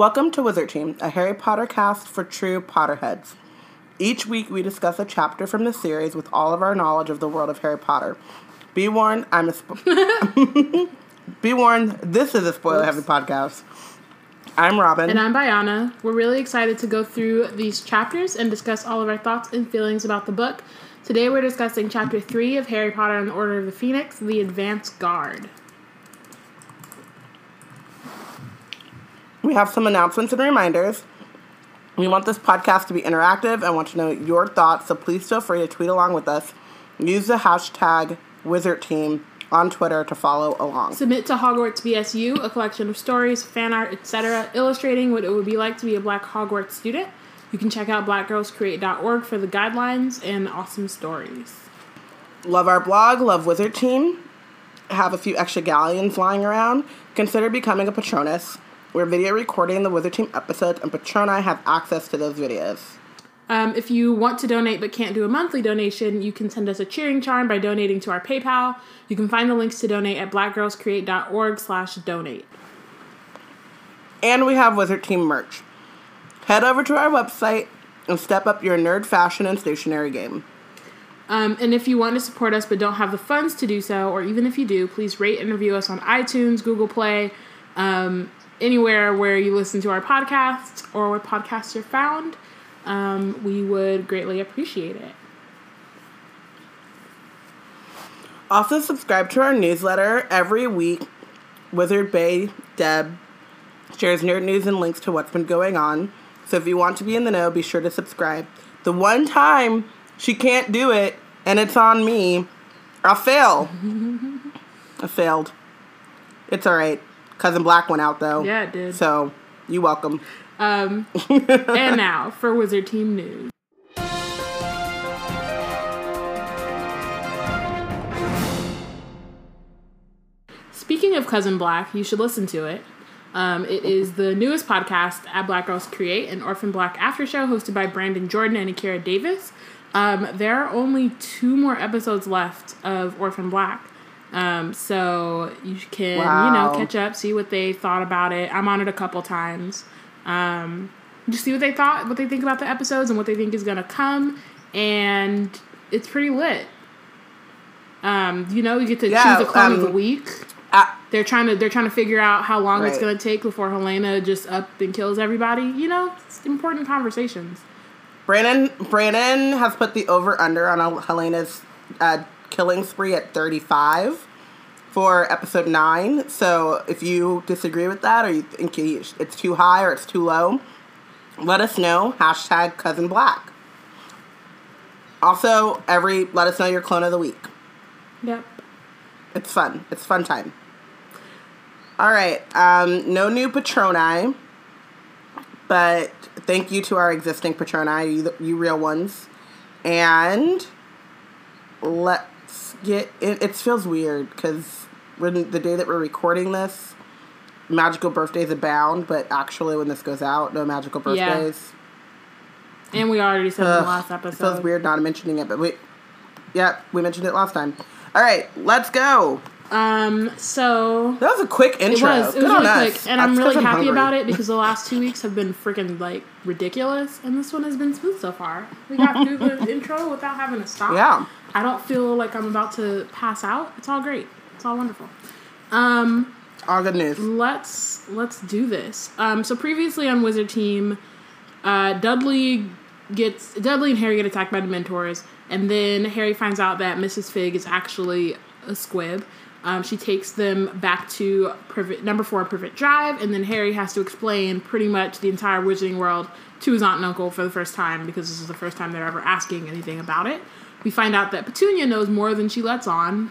Welcome to Wizard Team, a Harry Potter cast for true Potterheads. Each week we discuss a chapter from the series with all of our knowledge of the world of Harry Potter. Be warned, I'm a spo- Be warned, this is a spoiler heavy podcast. I'm Robin. And I'm Biana. We're really excited to go through these chapters and discuss all of our thoughts and feelings about the book. Today we're discussing chapter 3 of Harry Potter and the Order of the Phoenix, The Advance Guard. We have some announcements and reminders. We want this podcast to be interactive and want to know your thoughts, so please feel free to tweet along with us. Use the hashtag WizardTeam on Twitter to follow along. Submit to Hogwarts BSU a collection of stories, fan art, etc., illustrating what it would be like to be a black Hogwarts student. You can check out blackgirlscreate.org for the guidelines and awesome stories. Love our blog, love Wizard Team, have a few extra galleons lying around. Consider becoming a Patronus. We're video recording the Wizard Team episodes, and Patroni have access to those videos. Um, if you want to donate but can't do a monthly donation, you can send us a cheering charm by donating to our PayPal. You can find the links to donate at blackgirlscreate.org slash donate. And we have Wizard Team merch. Head over to our website and step up your nerd fashion and stationery game. Um, and if you want to support us but don't have the funds to do so, or even if you do, please rate and review us on iTunes, Google Play, um, anywhere where you listen to our podcast or where podcasts are found. Um, we would greatly appreciate it. Also, subscribe to our newsletter every week. Wizard Bay Deb shares nerd news and links to what's been going on. So if you want to be in the know, be sure to subscribe. The one time she can't do it, and it's on me, I fail. I failed. It's all right. Cousin Black went out though. Yeah, it did. So you welcome. Um, and now for Wizard Team News. Speaking of Cousin Black, you should listen to it. Um, it is the newest podcast at Black Girls Create, an Orphan Black after show hosted by Brandon Jordan and Akira Davis. Um, there are only two more episodes left of Orphan Black. Um, so you can, Wow. you know, catch up, see what they thought about it. I'm on it a couple times. Um, just see what they thought, what they think about the episodes, and what they think is gonna come. And it's pretty lit. Um, you know, you get to Yeah, choose the clone of um, the week. Ah, They're trying to they're trying to figure out how long it's gonna take before Helena just up and kills everybody. You know, it's important conversations. Brandon Brandon has put the over under on Helena's uh, killing spree at 35 for episode 9. So if you disagree with that or you think it's too high or it's too low, let us know. Hashtag cousin black. Also, every let us know your clone of the week. Yep. It's fun. It's fun time. All right. Um, no new Patroni, but thank you to our existing Patroni, you, you real ones. And let's get it. It feels weird because when the day that we're recording this, magical birthdays abound, but actually, when this goes out, no magical Yeah. birthdays. And we already said in the Ugh, last It episode. feels weird not mentioning it, but we, yeah, we mentioned it last time. All right, let's go. Um, so That was a quick it intro. was it was on really quick, and I'm That's 'cause really happy hungry. about it because the last two weeks have been freaking like ridiculous, and this one has been smooth so far. We got through the intro without having to stop. Yeah. I don't feel like I'm about to pass out. It's all great. It's all wonderful. Um, All good news. let's let's do this. Um, so previously on Wizard Team, uh, Dudley gets Dudley and Harry get attacked by Dementors, and then Harry finds out that Mrs. Figg is actually a squib. Um, she takes them back to Privet, number four Privet Drive, and then Harry has to explain pretty much the entire Wizarding world to his aunt and uncle for the first time because this is the first time they're ever asking anything about it. We find out that Petunia knows more than she lets on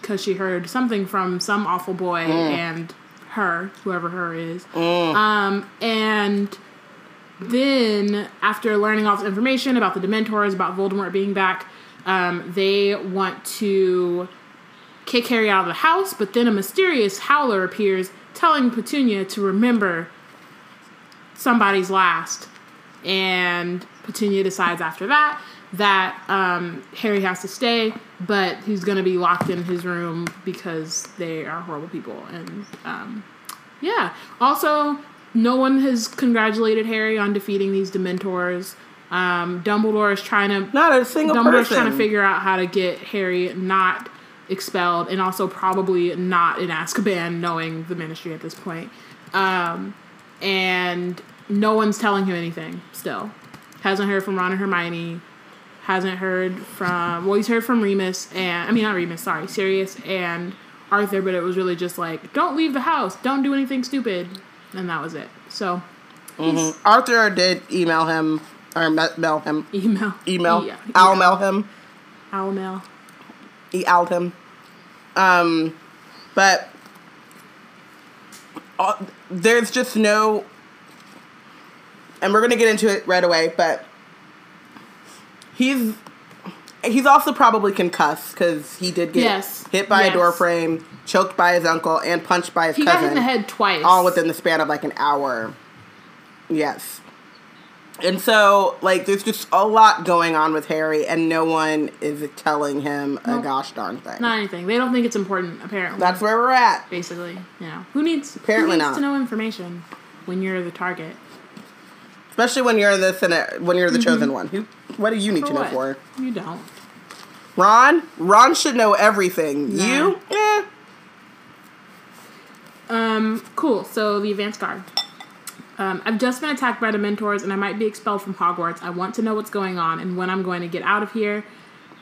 because she heard something from some awful boy and her, whoever her is. Um, and then, after learning all this information about the Dementors, about Voldemort being back, um, they want to kick Harry out of the house, but then a mysterious howler appears telling Petunia to remember somebody's last. And Petunia decides after that that um, Harry has to stay, but he's going to be locked in his room because they are horrible people. And um, yeah, also no one has congratulated Harry on defeating these Dementors. Um, Dumbledore is trying to Not a single Dumbledore's person. trying to figure out how to get Harry not expelled and also probably not in Azkaban, knowing the Ministry at this point. Um, and no one's telling him anything. Still, hasn't heard from Ron and Hermione. Hasn't heard from well, he's heard from Remus and I mean not Remus, sorry, Sirius and Arthur, but it was really just like, don't leave the house, don't do anything stupid, and that was it. So Arthur did email him or mail him. email, Email. yeah, I'll mail him. owl mail. He out him. Um, but uh, there's just no, and we're gonna get into it right away. But he's he's also probably concussed because he did get Yes. hit by Yes. a door frame, choked by his uncle, and punched by his He got cousin. hit in the head twice. all within the span of like an hour. Yes. And so, like, there's just a lot going on with Harry, and no one is telling him a gosh darn thing. Not anything. They don't think it's important. Apparently, That's where we're at. basically. You know, who needs Apparently who needs not. to know information when you're the target? Especially when you're the Senate, when you're the chosen one. Who? What do you need to know what? for? You don't. Ron? Ron should know everything. Nah. You? Eh. Um, cool. So the advanced guard. Um, I've just been attacked by dementors, and I might be expelled from Hogwarts. I want to know what's going on and when I'm going to get out of here.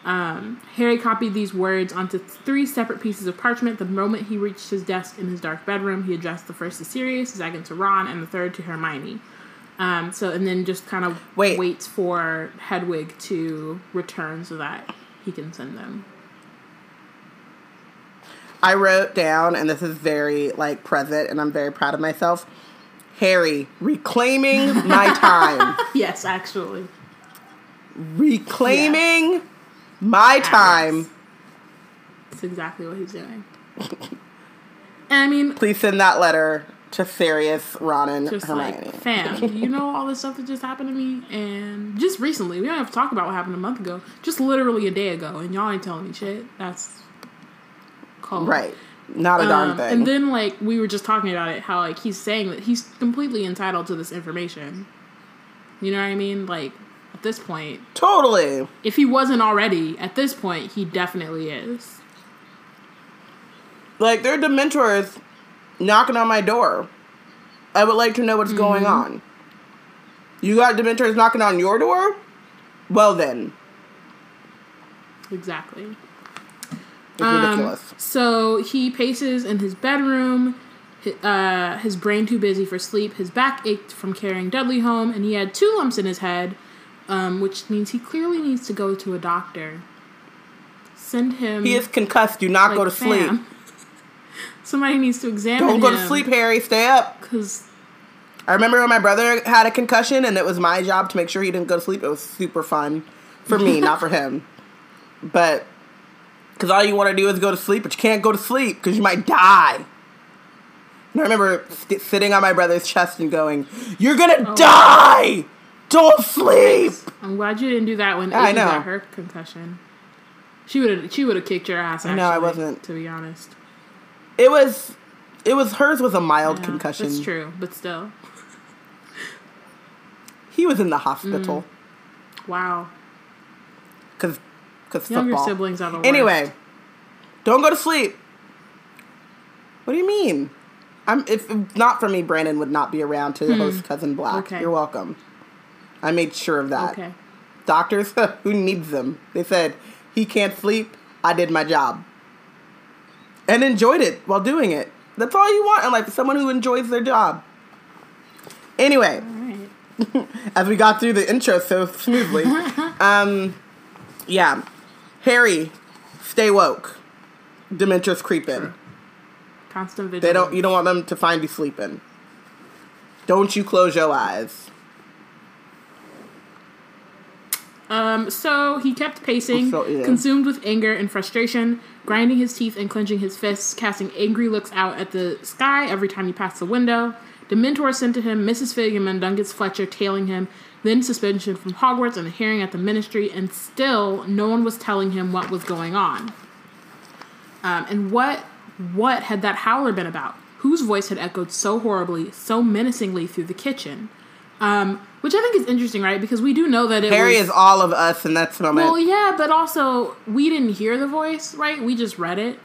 Um, Harry copied these words onto three separate pieces of parchment. The moment he reached his desk in his dark bedroom, he addressed the first to Sirius, the second to Ron, and the third to Hermione. Um, so, and then just kind of Wait. waits for Hedwig to return so that he can send them. I wrote down, and this is very, like, present, and I'm very proud of myself. Harry, reclaiming my time. Yes, actually. reclaiming my time. That's exactly what he's doing. And I mean, Please send that letter to Sirius, Ron, and just Hermione. like, fam, you know all this stuff that just happened to me, and just recently, we don't have to talk about what happened a month ago, just literally a day ago, and y'all ain't telling me shit. That's cold. right. Not a darn Um, thing. and then, like, we were just talking about it, how, like, he's saying that he's completely entitled to this information. You know what I mean? Like, at this point, totally. if he wasn't already, at this point, he definitely is. Like, there are Dementors knocking on my door. I would like to know what's going Mm-hmm. on. You got Dementors knocking on your door? Well, then. Exactly. It's Um, ridiculous. So he paces in his bedroom. Uh, his brain too busy for sleep. His back ached from carrying Dudley home, and he had two lumps in his head, um, which means he clearly needs to go to a doctor. Send him. He is concussed. Do not like, go to sleep. Somebody needs to examine Don't go to sleep, Harry. Stay up. Because I remember when my brother had a concussion and it was my job to make sure he didn't go to sleep. It was super fun for me, not for him. But because all you want to do is go to sleep, but you can't go to sleep because you might die. And I remember st- sitting on my brother's chest and going, "You're gonna oh. die! Don't sleep." I'm glad you didn't do that when I know. got her concussion. She would have. She would have kicked your ass. Actually, know, I wasn't. To be honest, It was, it was hers was a mild Yeah, concussion. That's true, but still, He was in the hospital wow. because because Younger football. siblings are the worst. Anyway, don't go to sleep. What do you mean? I'm if if not for me, Brandon would not be around to host cousin Black. Hmm. Okay. You're welcome. I made sure of that. Okay. Doctors, who needs them? They said he can't sleep. I did my job and enjoyed it while doing it. That's all you want in life: someone who enjoys their job. Anyway, right. as we got through the intro so smoothly. um, yeah, Harry, stay woke. Dementors creeping. Constant vigilance. They don't. You don't want them to find you sleeping. Don't you close your eyes. Um, so he kept pacing, So, yeah. consumed with anger and frustration, grinding his teeth and clenching his fists, casting angry looks out at the sky every time he passed the window. Dementor sent to him Mrs. Figg and Fletcher tailing him, then suspension from Hogwarts and a hearing at the ministry, and still no one was telling him what was going on. Um, and what what had that howler been about? whose voice had echoed so horribly, so menacingly through the kitchen. Um, which I think is interesting, right? Because we do know that it Harry was, is all of us in that moment. well, yeah, but also we didn't hear the voice, right? We just read it.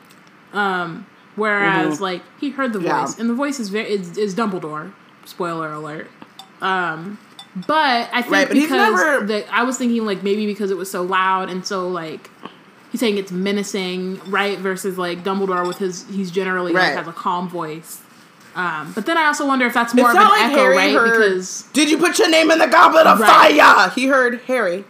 Um, whereas, like, he heard the voice, Yeah. and the voice is very is, is Dumbledore. Spoiler alert. Um, but I think Right, but because never- the, I was thinking like maybe because it was so loud and so like he's saying it's menacing, right? Versus like Dumbledore with his he's generally Right. like has a calm voice. Um, but then I also wonder if that's more it's of an like echo, Harry right? heard. Because Did you put your name in the goblet of Right. fire? He heard Harry.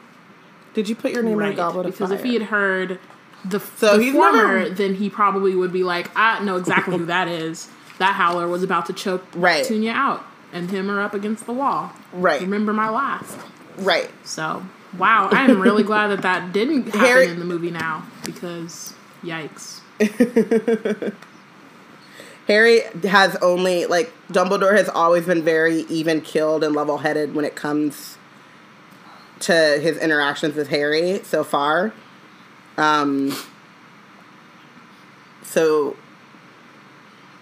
Did you put your name in the goblet because of fire? Because if he had heard the, So the former, never- then he probably would be like, I know exactly who that is. That howler was about to choke Right. Petunia out, and him are up against the wall. right, Remember my last. right. So, wow, I am really glad that that didn't happen Harry- in the movie now because yikes. Harry has only like Dumbledore has always been very even keeled and level headed when it comes to his interactions with Harry so far. Um so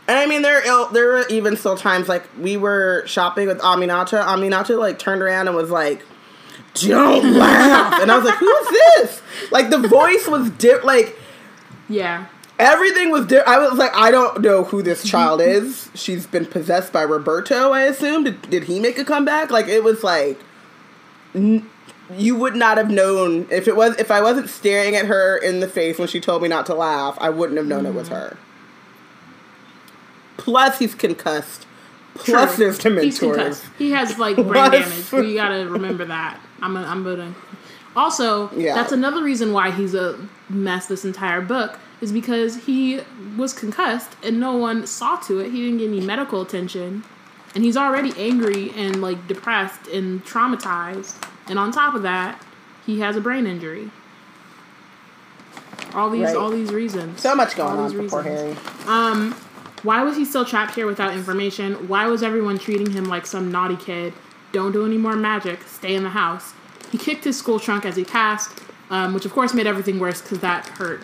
and I mean there are- there were even still times like we were shopping with Aminata. Aminata like turned around and was like don't laugh. And I was like, who's this? Like the voice was dip like Yeah. Everything was different. I was like, I don't know who this child is. She's been possessed by Roberto, I assume. Did, did he make a comeback? Like, it was like, n- you would not have known if it was if I wasn't staring at her in the face when she told me not to laugh. I wouldn't have known it was her. Plus, he's concussed. Plus, True. there's Dementors. He has like brain Plus- damage. We gotta remember that. I'm gonna, I'm gonna. Also, Yeah. that's another reason why he's a mess. This entire book is because he was concussed and no one saw to it. He didn't get any medical attention, and he's already angry and like depressed and traumatized. And on top of that, he has a brain injury. All these, Right. all these reasons. So much going All on for poor. Harry. Why was he still trapped here without information? Why was everyone treating him like some naughty kid? Don't do any more magic. Stay in the house. He kicked his school trunk as he passed, um, which of course made everything worse because that hurt.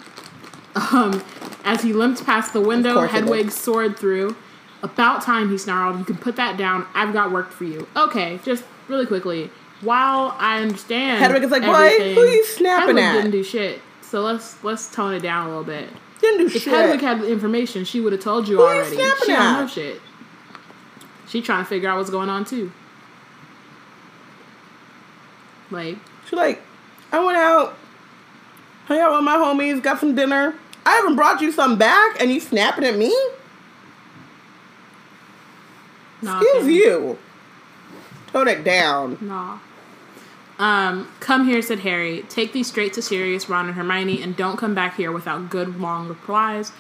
Um, as he limped past the window, course it did. Hedwig soared through. About time, he snarled. You can put that down. I've got work for you. Okay, just really quickly. While I understand, Hedwig is like, "Boy, everything, who you snapping Hedwig at?" didn't do shit. So let's let's tone it down a little bit. Didn't do If shit. Hedwig had the information, she would have told you Who you already. snapping She don't know shit. She trying to figure out what's going on too. Like, She's like, I went out, hung out with my homies, got some dinner. I haven't brought you some back, and you snapping at me? nah, Excuse you. Tone it down. Nah. Um, come here, said Harry. Take these straight to Sirius, Ron, and Hermione, and don't come back here without good long replies.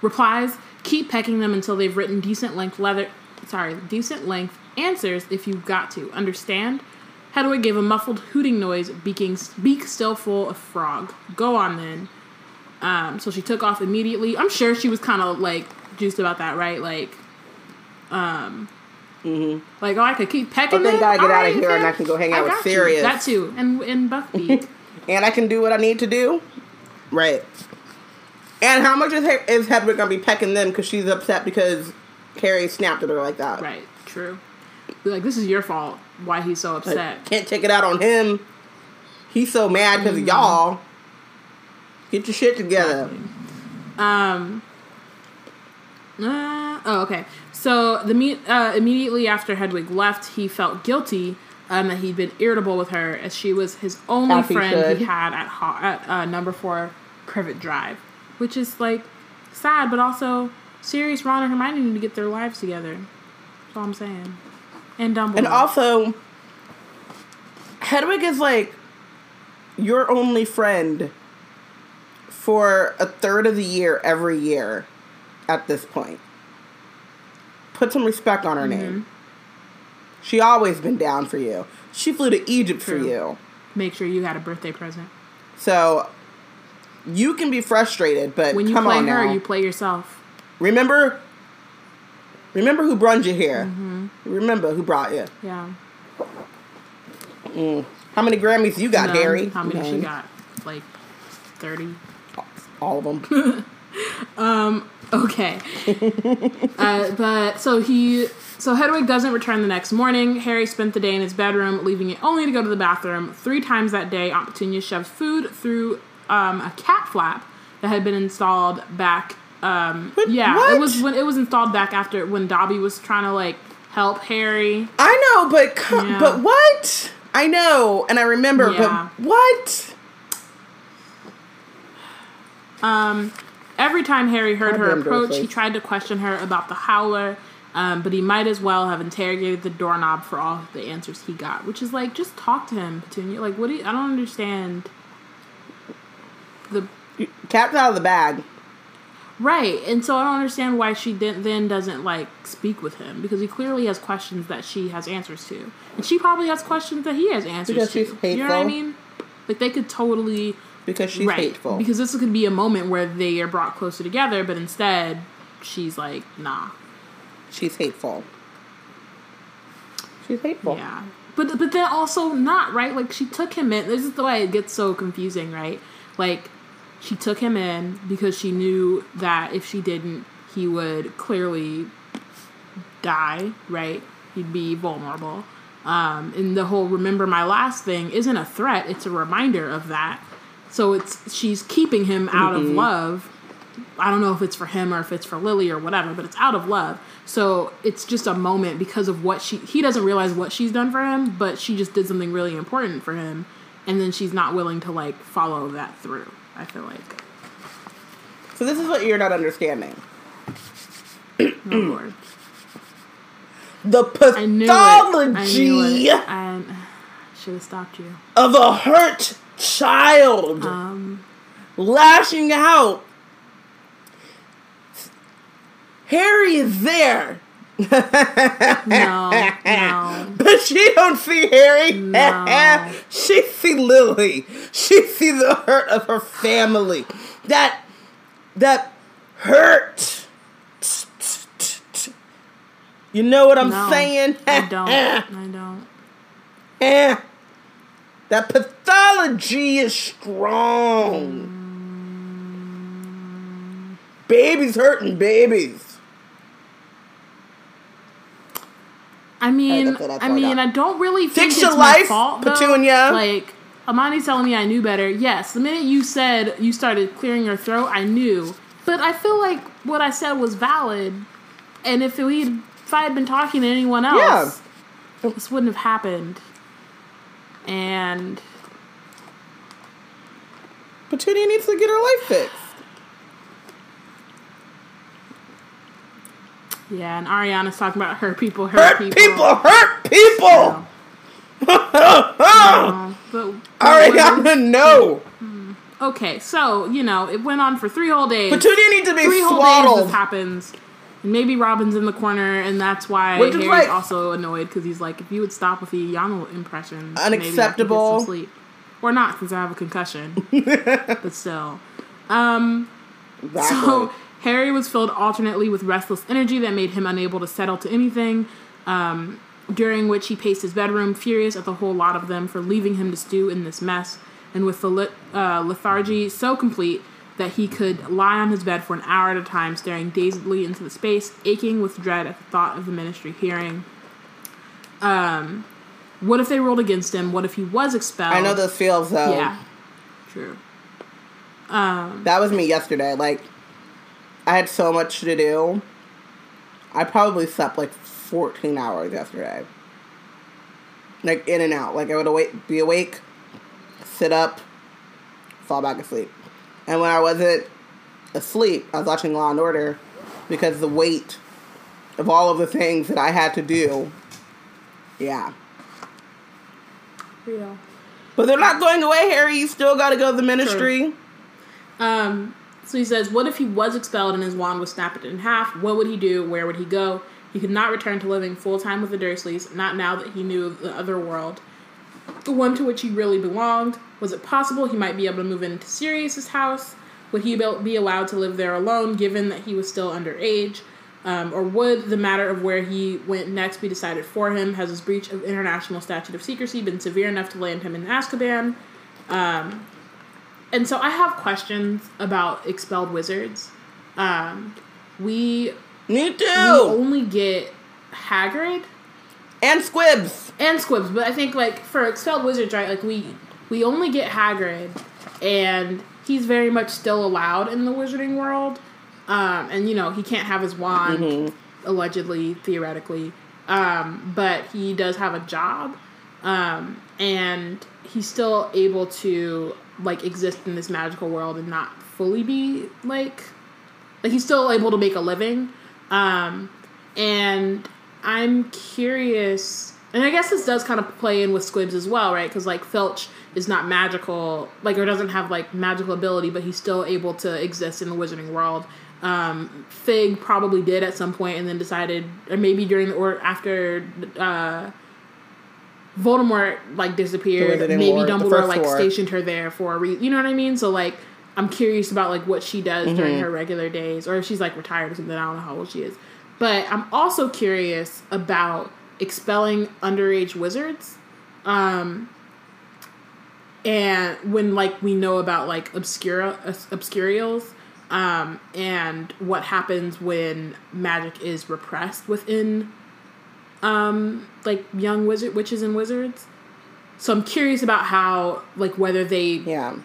Replies. Keep pecking them until they've written decent length leather. Sorry, decent length answers if you've got to. Understand? Hedwig gave a muffled hooting noise, beaking, beak still full of frog. Go on then. Um, so she took off immediately. I'm sure she was kind of like juiced about that, right? Like, um, like oh, I could keep pecking But then gotta get out of here and. I can go hang out with got you. Sirius. That too, and and Buckbeak. And I can do what I need to do? Right. And how much is, He- is Hedwig gonna be pecking them because she's upset because Harry snapped at her like that? right, true. Like, this is your fault. Why he's so Like, upset? can't take it out on him. He's so mad because Mm-hmm. y'all. Get your shit together. Um. uh, oh, okay. So the me- uh, immediately after Hedwig left, he felt guilty um, that he'd been irritable with her, as she was his only he friend should. he had at ho- at uh, number four Privet Drive, which is like sad, but also Sirius. Ron, and Hermione need to get their lives together. That's all I'm saying. And Dumbledore. And also, Hedwig is like your only friend for a third of the year every year at this point. Put some respect on her Mm-hmm. name. She always been down for you. She flew to Egypt for you. make sure you had a birthday present. So you can be frustrated, but When you come play on her, now. you play yourself. remember remember who brought you here. Mm-hmm. Remember who brought you. Yeah. How many Grammys you got, None. Harry? How many she got? Like thirty. All of them. Okay. uh, but so he so Hedwig doesn't return the next morning. Harry spent the day in his bedroom, leaving it only to go to the bathroom. Three times that day, Aunt Petunia shoved food through um, a cat flap that had been installed back. Um, yeah, what? it was when it was installed back after when Dobby was trying to like help Harry. I know, but co- Yeah. but what? I know, and I remember, Yeah. but what? Um, every time Harry heard her approach, he tried to question her about the howler, um, but he might as well have interrogated the doorknob for all the answers he got. Which is like, just talk to him, Petunia. Like, what do you, I don't understand. The Cat's out of the bag. right, and so I don't understand why she didn't, then doesn't like speak with him because he clearly has questions that she has answers to, and she probably has questions that he has answers Because to. she's You know what I mean? Like they could totally Because she's hateful. because this could be a moment where they are brought closer together, but instead she's like, nah, she's hateful. She's hateful. yeah. But but then also not right. Like she took him in. This is the way it gets so confusing, right? Like she took him in because she knew that if she didn't, he would clearly die. Right? He'd be vulnerable. Um, and the whole remember my last thing isn't a threat; it's a reminder of that. So it's she's keeping him out of love. I don't know if it's for him or if it's for Lily or whatever, but it's out of love. So it's just a moment because of what she he doesn't realize what she's done for him, but she just did something really important for him and then she's not willing to like follow that through. I feel like. So this is what you're not understanding. Oh Lord. The I knew it. I knew it. I should have stopped you. of a hurt child Um lashing out. Harry is there. no, no. But she don't see Harry. No. she see Lily. She see the hurt of her family. That that hurt. You know what I'm No, saying? I don't. I don't. That pathology is strong. Babies hurting babies. I mean, I I mean. I don't really think Fix your it's my life, fault, though. Petunia. Like Amani's telling me I knew better. Yes, the minute you said you started clearing your throat, I knew. But I feel like what I said was valid, and if we if I had been talking to anyone else, yeah. this wouldn't have happened. And Petunia needs to get her life fixed. yeah, and Ariana's talking about her people, Hurt hurt, people. people, hurt people. Um, but, Ariana, no. Okay, so you know it went on for three whole days. Petunia needs to be three whole days swaddled. this happens. Maybe Robin's in the corner, and that's why Which Harry's like- also annoyed because he's like, if you would stop with the Yana impressions, maybe I could get Unacceptable. some sleep, or not since I have a concussion. but still, um, Exactly. so Harry was filled alternately with restless energy that made him unable to settle to anything. Um, during which he paced his bedroom, furious at the whole lot of them for leaving him to stew in this mess, and with the lit, uh, lethargy so complete that he could lie on his bed for an hour at a time, staring dazedly into the space, aching with dread at the thought of the ministry hearing. Um, what if they ruled against him? What if he was expelled? I know those feels though. Yeah, true. Um, That was me yesterday. Like, I had so much to do. I probably slept like 14 hours yesterday. Like, in and out. Like, I would awake, be awake, sit up, fall back asleep. And when I wasn't asleep, I was watching Law and Order because the weight of all of the things that I had to do. Yeah. yeah. But they're not going away, Harry. You still got to go to the ministry. Um, so he says, What if he was expelled and his wand was snapped in half? What would he do? Where would he go? He could not return to living full time with the Dursleys, not now that he knew the other world, the one to which he really belonged. Was it possible he might be able to move into Sirius's house? Would he be allowed to live there alone, given that he was still underage? Um, or would the matter of where he went next be decided for him? Has his breach of international statute of secrecy been severe enough to land him in Azkaban? Um, and so I have questions about expelled wizards. Um, we Me we too. only get Hagrid And squibs. and Squibs, but I think like for expelled wizards, right? Like we we only get Hagrid, and he's very much still allowed in the wizarding world. Um, and you know he can't have his wand, allegedly, theoretically, um, but he does have a job, um, and he's still able to like exist in this magical world and not fully be like like he's still able to make a living um and i'm curious and i guess this does kind of play in with squibs as well right because like filch is not magical like or doesn't have like magical ability but he's still able to exist in the wizarding world um figg probably did at some point and then decided or maybe during the or after uh Voldemort like disappeared. Maybe War, Dumbledore like war. stationed her there for a reason. You know what I mean? So like, I'm curious about like what she does during Mm-hmm. her regular days, or if she's like retired or something. I don't know how old she is, but I'm also curious about expelling underage wizards. Um, and when like we know about like obscura obscurials, um, and what happens when magic is repressed within um like young wizard witches and wizards so i'm curious about how like whether they Yeah.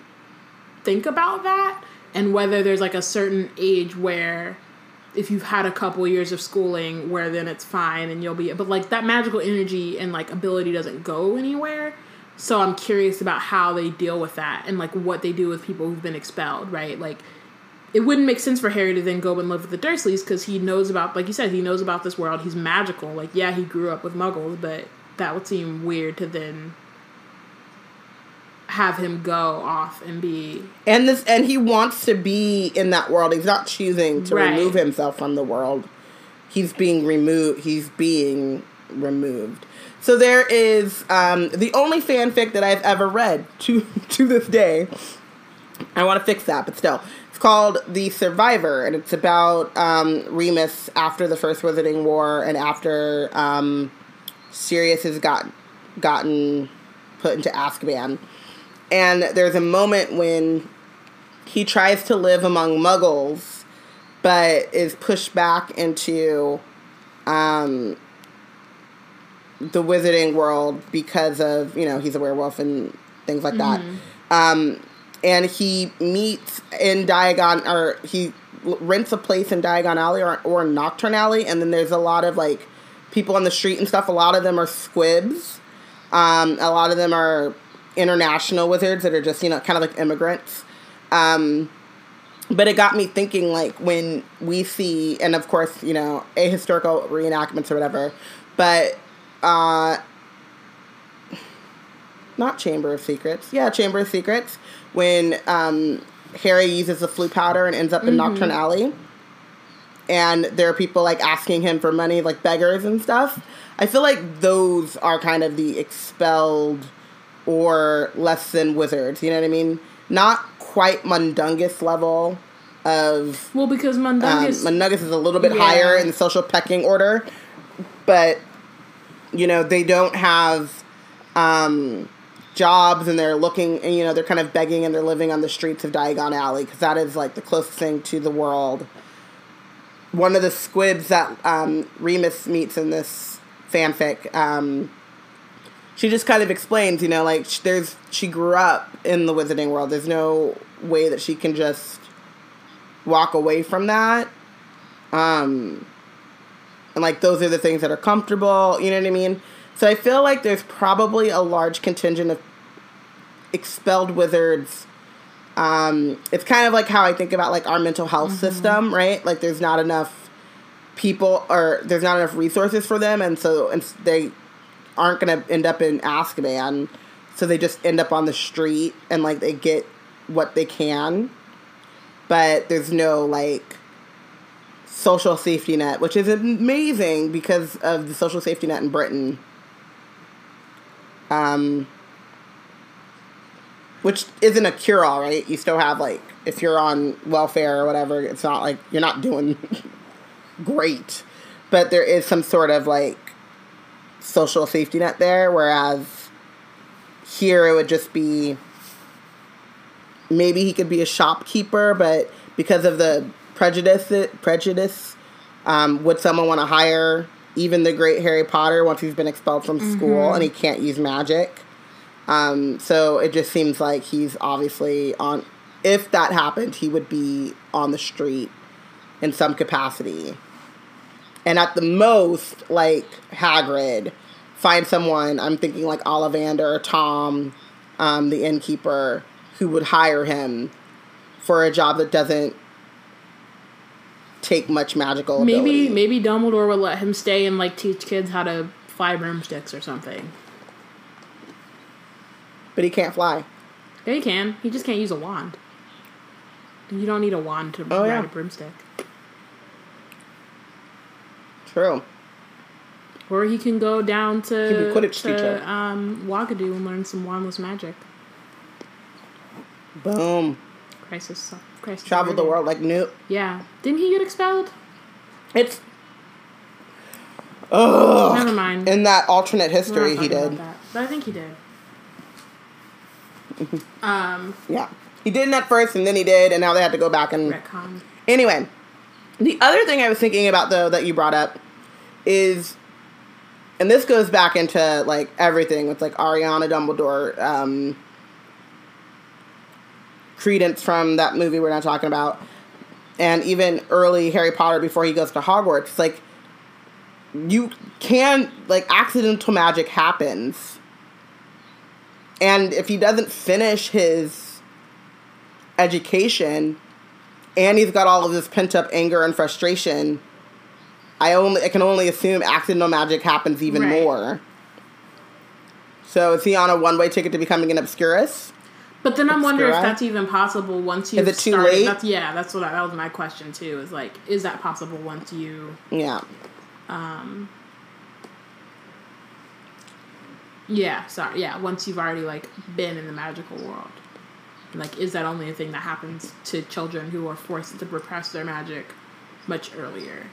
think about that and whether there's like a certain age where if you've had a couple years of schooling where then it's fine and you'll be but like that magical energy and like ability doesn't go anywhere so i'm curious about how they deal with that and like what they do with people who've been expelled right like it wouldn't make sense for Harry to then go and live with the Dursleys because he knows about, like you said, he knows about this world. He's magical. Like, yeah, he grew up with Muggles, but that would seem weird to then have him go off and be And this and he wants to be in that world. He's not choosing to Right. remove himself from the world. He's being removed he's being removed. So there is um, the only fanfic that I've ever read to to this day. I want to fix that, but still. It's called The Survivor, and it's about um, Remus after the First Wizarding War and after um, Sirius has got gotten put into Azkaban. And there's a moment when he tries to live among muggles, but is pushed back into um, the wizarding world because of, you know, he's a werewolf and things like that. Um, and he meets in Diagon, or he rents a place in Diagon Alley or, or Knockturn Alley, and then there's a lot of like people on the street and stuff. A lot of them are squibs. Um, a lot of them are international wizards that are just you know kind of like immigrants. Um, but it got me thinking like when we see, and of course you know a historical reenactments or whatever, but uh, not Chamber of Secrets. Yeah, Chamber of Secrets. When um, Harry uses the Floo powder and ends up in Knockturn Alley, and there are people like asking him for money, like beggars and stuff. I feel like those are kind of the expelled or less than wizards. You know what I mean? Not quite Mundungus level of well because um, Mundungus. Mundungus is a little bit Yeah. higher in the social pecking order, but you know they don't have um, jobs and they're looking and you know they're kind of begging and they're living on the streets of Diagon Alley because that is like the closest thing to the world. One of the squibs that um, Remus meets in this fanfic, um, she just kind of explains, you know, like there's she grew up in the wizarding world. There's no way that she can just walk away from that. Um, and like those are the things that are comfortable. You know what I mean? So I feel like there's probably a large contingent of expelled wizards. Um, it's kind of like how I think about like our mental health system, right? Like there's not enough people or there's not enough resources for them, and so and they aren't going to end up in Azkaban. So they just end up on the street and like they get what they can, but there's no like social safety net, which is amazing because of the social safety net in Britain. Um, which isn't a cure all, right? You still have like if you're on welfare or whatever, it's not like you're not doing great, but there is some sort of like social safety net there. Whereas here it would just be maybe he could be a shopkeeper, but because of the prejudice prejudice. Um, would someone want to hire even the great Harry Potter once he's been expelled from school and he can't use magic? Um, so it just seems like he's obviously on. If that happened, he would be on the street in some capacity. And at the most, like Hagrid, find someone. I'm thinking like Ollivander, Tom, um, the innkeeper, who would hire him for a job that doesn't take much magical Maybe ability. maybe Dumbledore would let him stay and like teach kids how to fly broomsticks or something. But he can't fly. Yeah, he can. He just can't use a wand. You don't need a wand to Oh, ride yeah. a broomstick. True. Or he can go down to, Quidditch to teacher. um, Wagadu and learn some wandless magic. Boom. Crisis. Crisis. Travel the world like Newt. Yeah. Didn't he get expelled? It's. Ugh. Never mind. In that alternate history, he did. but I think he did. um, Yeah. He didn't at first, and then he did, and now they had to go back and. retcon. Anyway, the other thing I was thinking about though that you brought up is, and this goes back into like everything with like Ariana Dumbledore, um, credence from that movie we're not talking about, and even early Harry Potter before he goes to Hogwarts. Like, you can like accidental magic happens, and if he doesn't finish his education and he's got all of this pent up anger and frustration. I only I can only assume accidental magic happens even Right. more. So is he on a one way ticket to becoming an obscurus? But then I'm wondering if that's even possible once you Is it too started. late? That's yeah. That's what I, that was my question too. Is like, is that possible once you Yeah. um yeah sorry yeah once you've already like been in the magical world like is that only a thing that happens to children who are forced to repress their magic much earlier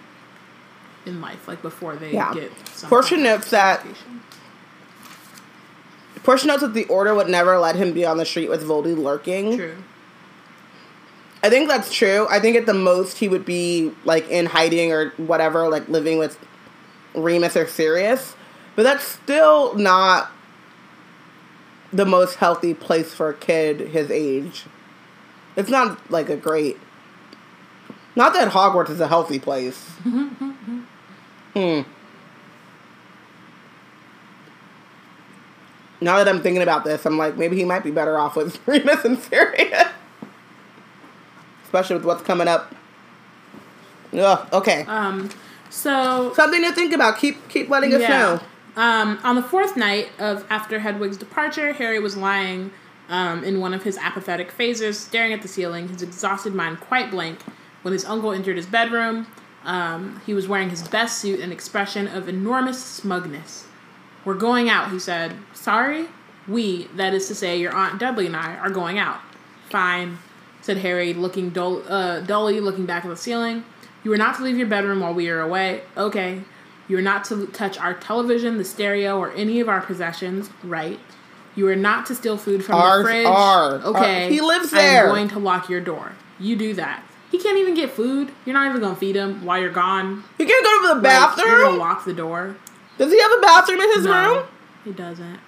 in life like before they Yeah. get some of notes that-. Portia notes that the order would never let him be on the street with Voldy lurking. true I think that's true. I think at the most he would be like in hiding or whatever, like living with Remus or Sirius. But that's still not the most healthy place for a kid his age. It's not like a great. Not that Hogwarts is a healthy place. hmm. Now that I'm thinking about this, I'm like, maybe he might be better off with Remus and Sirius. Especially with what's coming up. Ugh, okay. um so Something to think about. Keep keep letting us know. Um, on the fourth night of after Hedwig's departure, Harry was lying um, in one of his apathetic phases, staring at the ceiling, his exhausted mind quite blank, when his uncle entered his bedroom. Um, he was wearing his best suit, an expression of enormous smugness. We're going out, he said. Sorry? We, that is to say, your Aunt Dudley and I, are going out. Fine, said Harry, looking dull, uh, dully, looking back at the ceiling. You are not to leave your bedroom while we are away. Okay. You are not to touch our television, the stereo, or any of our possessions. Right. You are not to steal food from Ours the fridge. are. Okay. Our- he lives there. I'm going to lock your door. You do that. He can't even get food. You're not even to feed him while you're gone. He can't go to the Like, you're to lock the door. Does he have a bathroom in his no, room? he doesn't.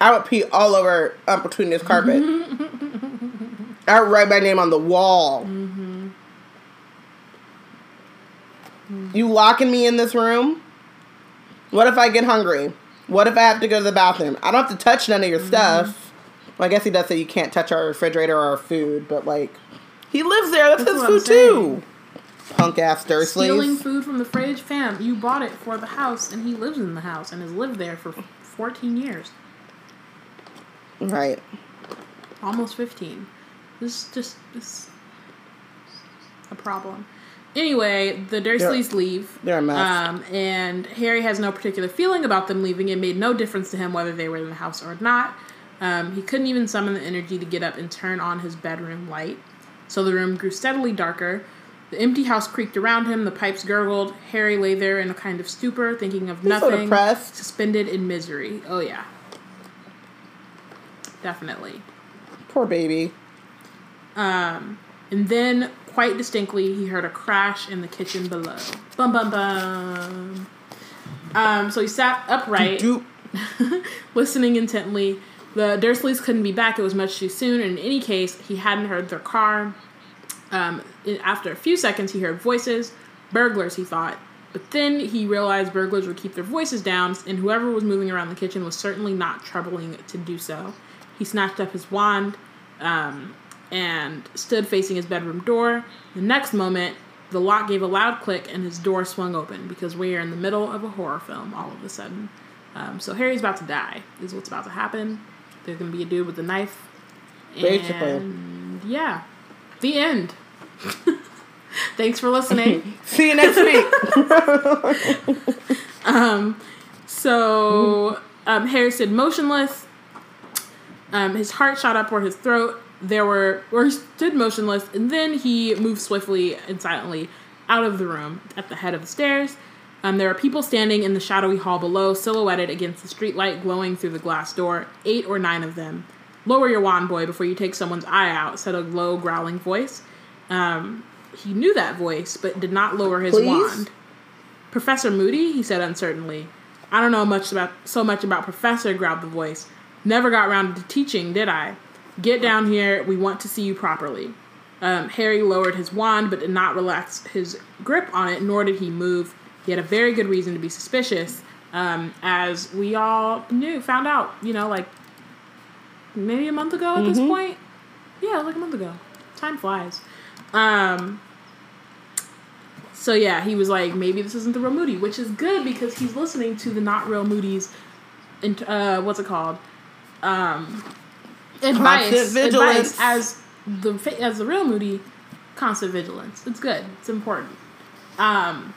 I would pee all over up between this carpet. I would write my name on the wall. Mm-hmm. You locking me in this room? What if I get hungry? What if I have to go to the bathroom? I don't have to touch none of your mm-hmm. stuff. Well, I guess he does say you can't touch our refrigerator or our food, but like, he lives there. That's, That's his food too. Punk ass Stealing food from the fridge, fam. You bought it for the house, and he lives in the house and has lived there for 14 years, Right. almost 15. This is just this a problem. Anyway, the Dursleys leave. they're a mess. Um, and Harry has no particular feeling about them leaving. It made no difference to him whether they were in the house or not. Um, he couldn't even summon the energy to get up and turn on his bedroom light. So the room grew steadily darker. The empty house creaked around him, the pipes gurgled. Harry lay there in a kind of stupor, thinking of so nothing, depressed. suspended in misery. Oh, yeah. Definitely. Poor baby. Um, And then, quite distinctly, he heard a crash in the kitchen below. Bum bum bum. Um, so he sat upright, listening intently. The Dursleys couldn't be back; it was much too soon. And in any case, he hadn't heard their car. Um, after a few seconds, he heard voices. Burglars, he thought. But then he realized burglars would keep their voices down, and whoever was moving around the kitchen was certainly not troubling to do so. He snatched up his wand um, and stood facing his bedroom door. The next moment, the lock gave a loud click and his door swung open because we are in the middle of a horror film all of a sudden. Um, so Harry's about to die, is what's about to happen. There's to be a dude with a knife. Basically. And yeah, the end. Thanks for listening. See you next week. So um, Harry stood motionless. Um, his heart shot up toward his throat. There were, or he stood motionless, and then he moved swiftly and silently out of the room at the head of the stairs. Um, there are people standing in the shadowy hall below, silhouetted against the streetlight glowing through the glass door. Eight or nine of them. Lower your wand, boy, before you take someone's eye out," said a low, growling voice. Um, he knew that voice, but did not lower his Please? wand. Professor Moody, he said uncertainly. I don't know much about so much about Professor, growled the voice. Never got round to teaching, did I? Get down here, we want to see you properly. Um, Harry lowered his wand, but did not relax his grip on it, nor did he move. He had a very good reason to be suspicious, um, as we all knew, found out, you know, like maybe a month ago at this point. Yeah, like a month ago. Time flies. Um, so yeah, he was like, maybe this isn't the real Moody, which is good because he's listening to the not real Moody's, and uh, what's it called? Um, advice, vigilance. advice as the as the real Moody, constant vigilance. It's good. It's important. Um,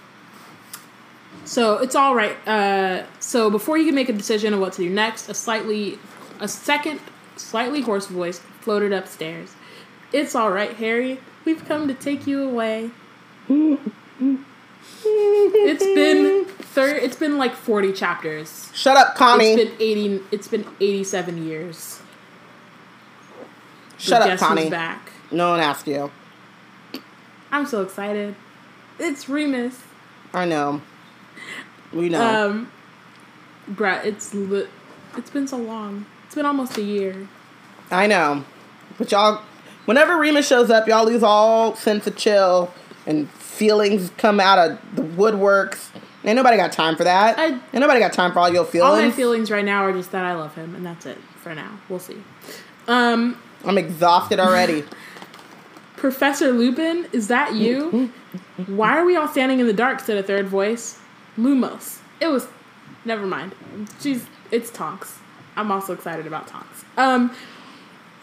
so it's all right. Uh, so before you can make a decision on what to do next, a slightly, a second, slightly hoarse voice floated upstairs. It's all right, Harry. We've come to take you away. It's been thir- It's been like forty chapters. Shut up, Connie. It's been eighty. It's been eighty-seven years. Shut But up, Connie. Back. No one asked you. I'm so excited. It's Remus. I know. We know. Um, bruh, it's li- it's been so long. It's been almost a year. I know. But y'all, whenever Remus shows up, y'all lose all sense of chill and feelings come out of the woodworks. Ain't nobody got time for that. I- Ain't nobody got time for all your feelings. All my feelings. feelings right now are just that I love him, and that's it for now. We'll see. Um, I'm exhausted already. Professor Lupin, is that you? Why are we all standing in the dark? said a third voice. Lumos. It was. Never mind. She's. It's Tonks. I'm also excited about Tonks. Um,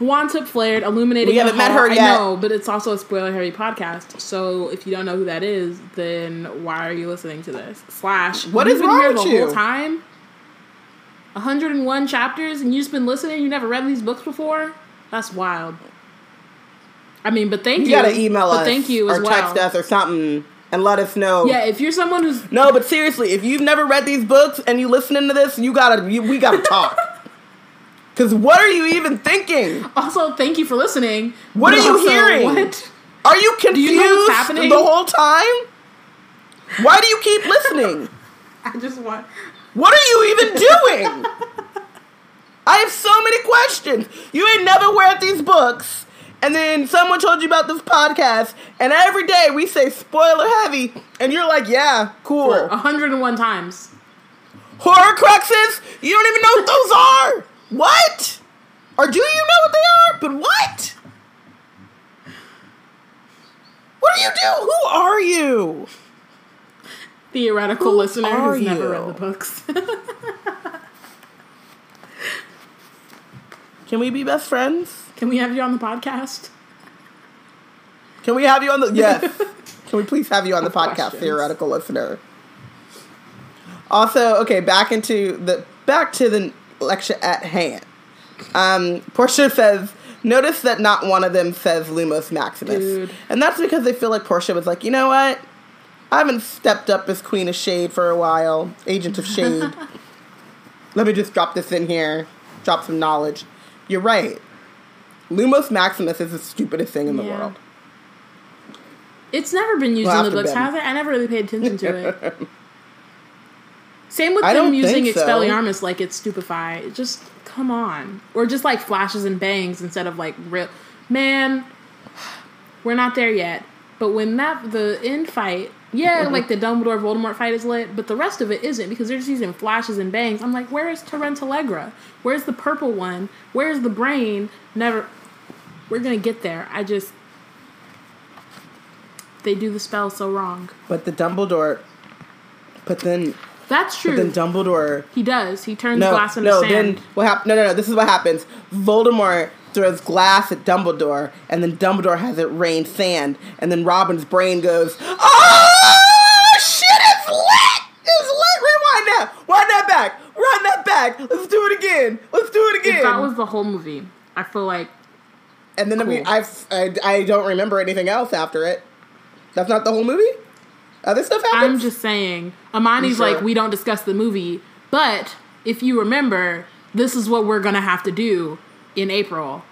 wand tip flared, illuminating. We haven't met her I yet. know, but it's also a spoiler Harry podcast. So if you don't know who that is, then why are you listening to this? Slash. what is you've wrong here with the you? whole time? 101 chapters, and you just been listening. You never read these books before. That's wild. I mean, but thank You you. gotta email but us Thank you as or well. text us or something and let us know. Yeah, if you're someone who's No, but seriously, if you've never read these books and you listening to this, you gotta, you, we gotta talk. Cause what are you even thinking? also thank you for listening. What are you also, hearing? What? Are you confused you know the whole time? Why do you keep listening? I just want. What are you even doing? I have so many questions. You ain't never read these books, and then someone told you about this podcast, and every day we say spoiler heavy, and you're like, yeah, cool. 101 times. Horcruxes? You don't even know what those are. What? Or do you know what they are? But what? What do you do? Who are you? Theoretical Who listener who's never read the books. Can we be best friends? Can we have you on the podcast? Can we have you on the yes? Can we please have you on the podcast, Questions. theoretical listener? Also, okay, back into the back to the lecture at hand. Um, Portia says, "Notice that not one of them says Lumos Maximus, Dude. and that's because they feel like Portia was like, you know what? I haven't stepped up as Queen of Shade for a while, Agent of Shade. Let me just drop this in here, drop some knowledge. You're right. Lumos Maximus is the stupidest thing in the Yeah. world." It's never been used Well, in the books, has it? I never really paid attention to it. Same with I them using so. Expelliarmus like it's stupefy. Just come on, or just like flashes and bangs instead of like real. Man, we're not there yet. But when that the end fight, yeah, like the Dumbledore Voldemort fight is lit, but the rest of it isn't because they're just using flashes and bangs. I'm like, where is Torrent Where's the purple one? Where's the brain? Never. We're gonna get there. I just they do the spell so wrong. But the Dumbledore. But then, That's true. but then Dumbledore. he does. He turns No, glass into no. sand. Then what happened? No, no, no. This is what happens. Voldemort throws glass at Dumbledore, and then Dumbledore has it rain sand, and then Robin's brain goes, "Oh shit! It's lit! It's lit! Rewind that! Wind that back! Run that back! Let's do it again! Let's do it again!" if that was the whole movie, I feel like and then we. I've, I, I don't remember anything else after it. That's not the whole movie. Other stuff happens. I'm just saying. Amani's sure? like, we don't discuss the movie, but if you remember, this is what we're gonna have to do in April.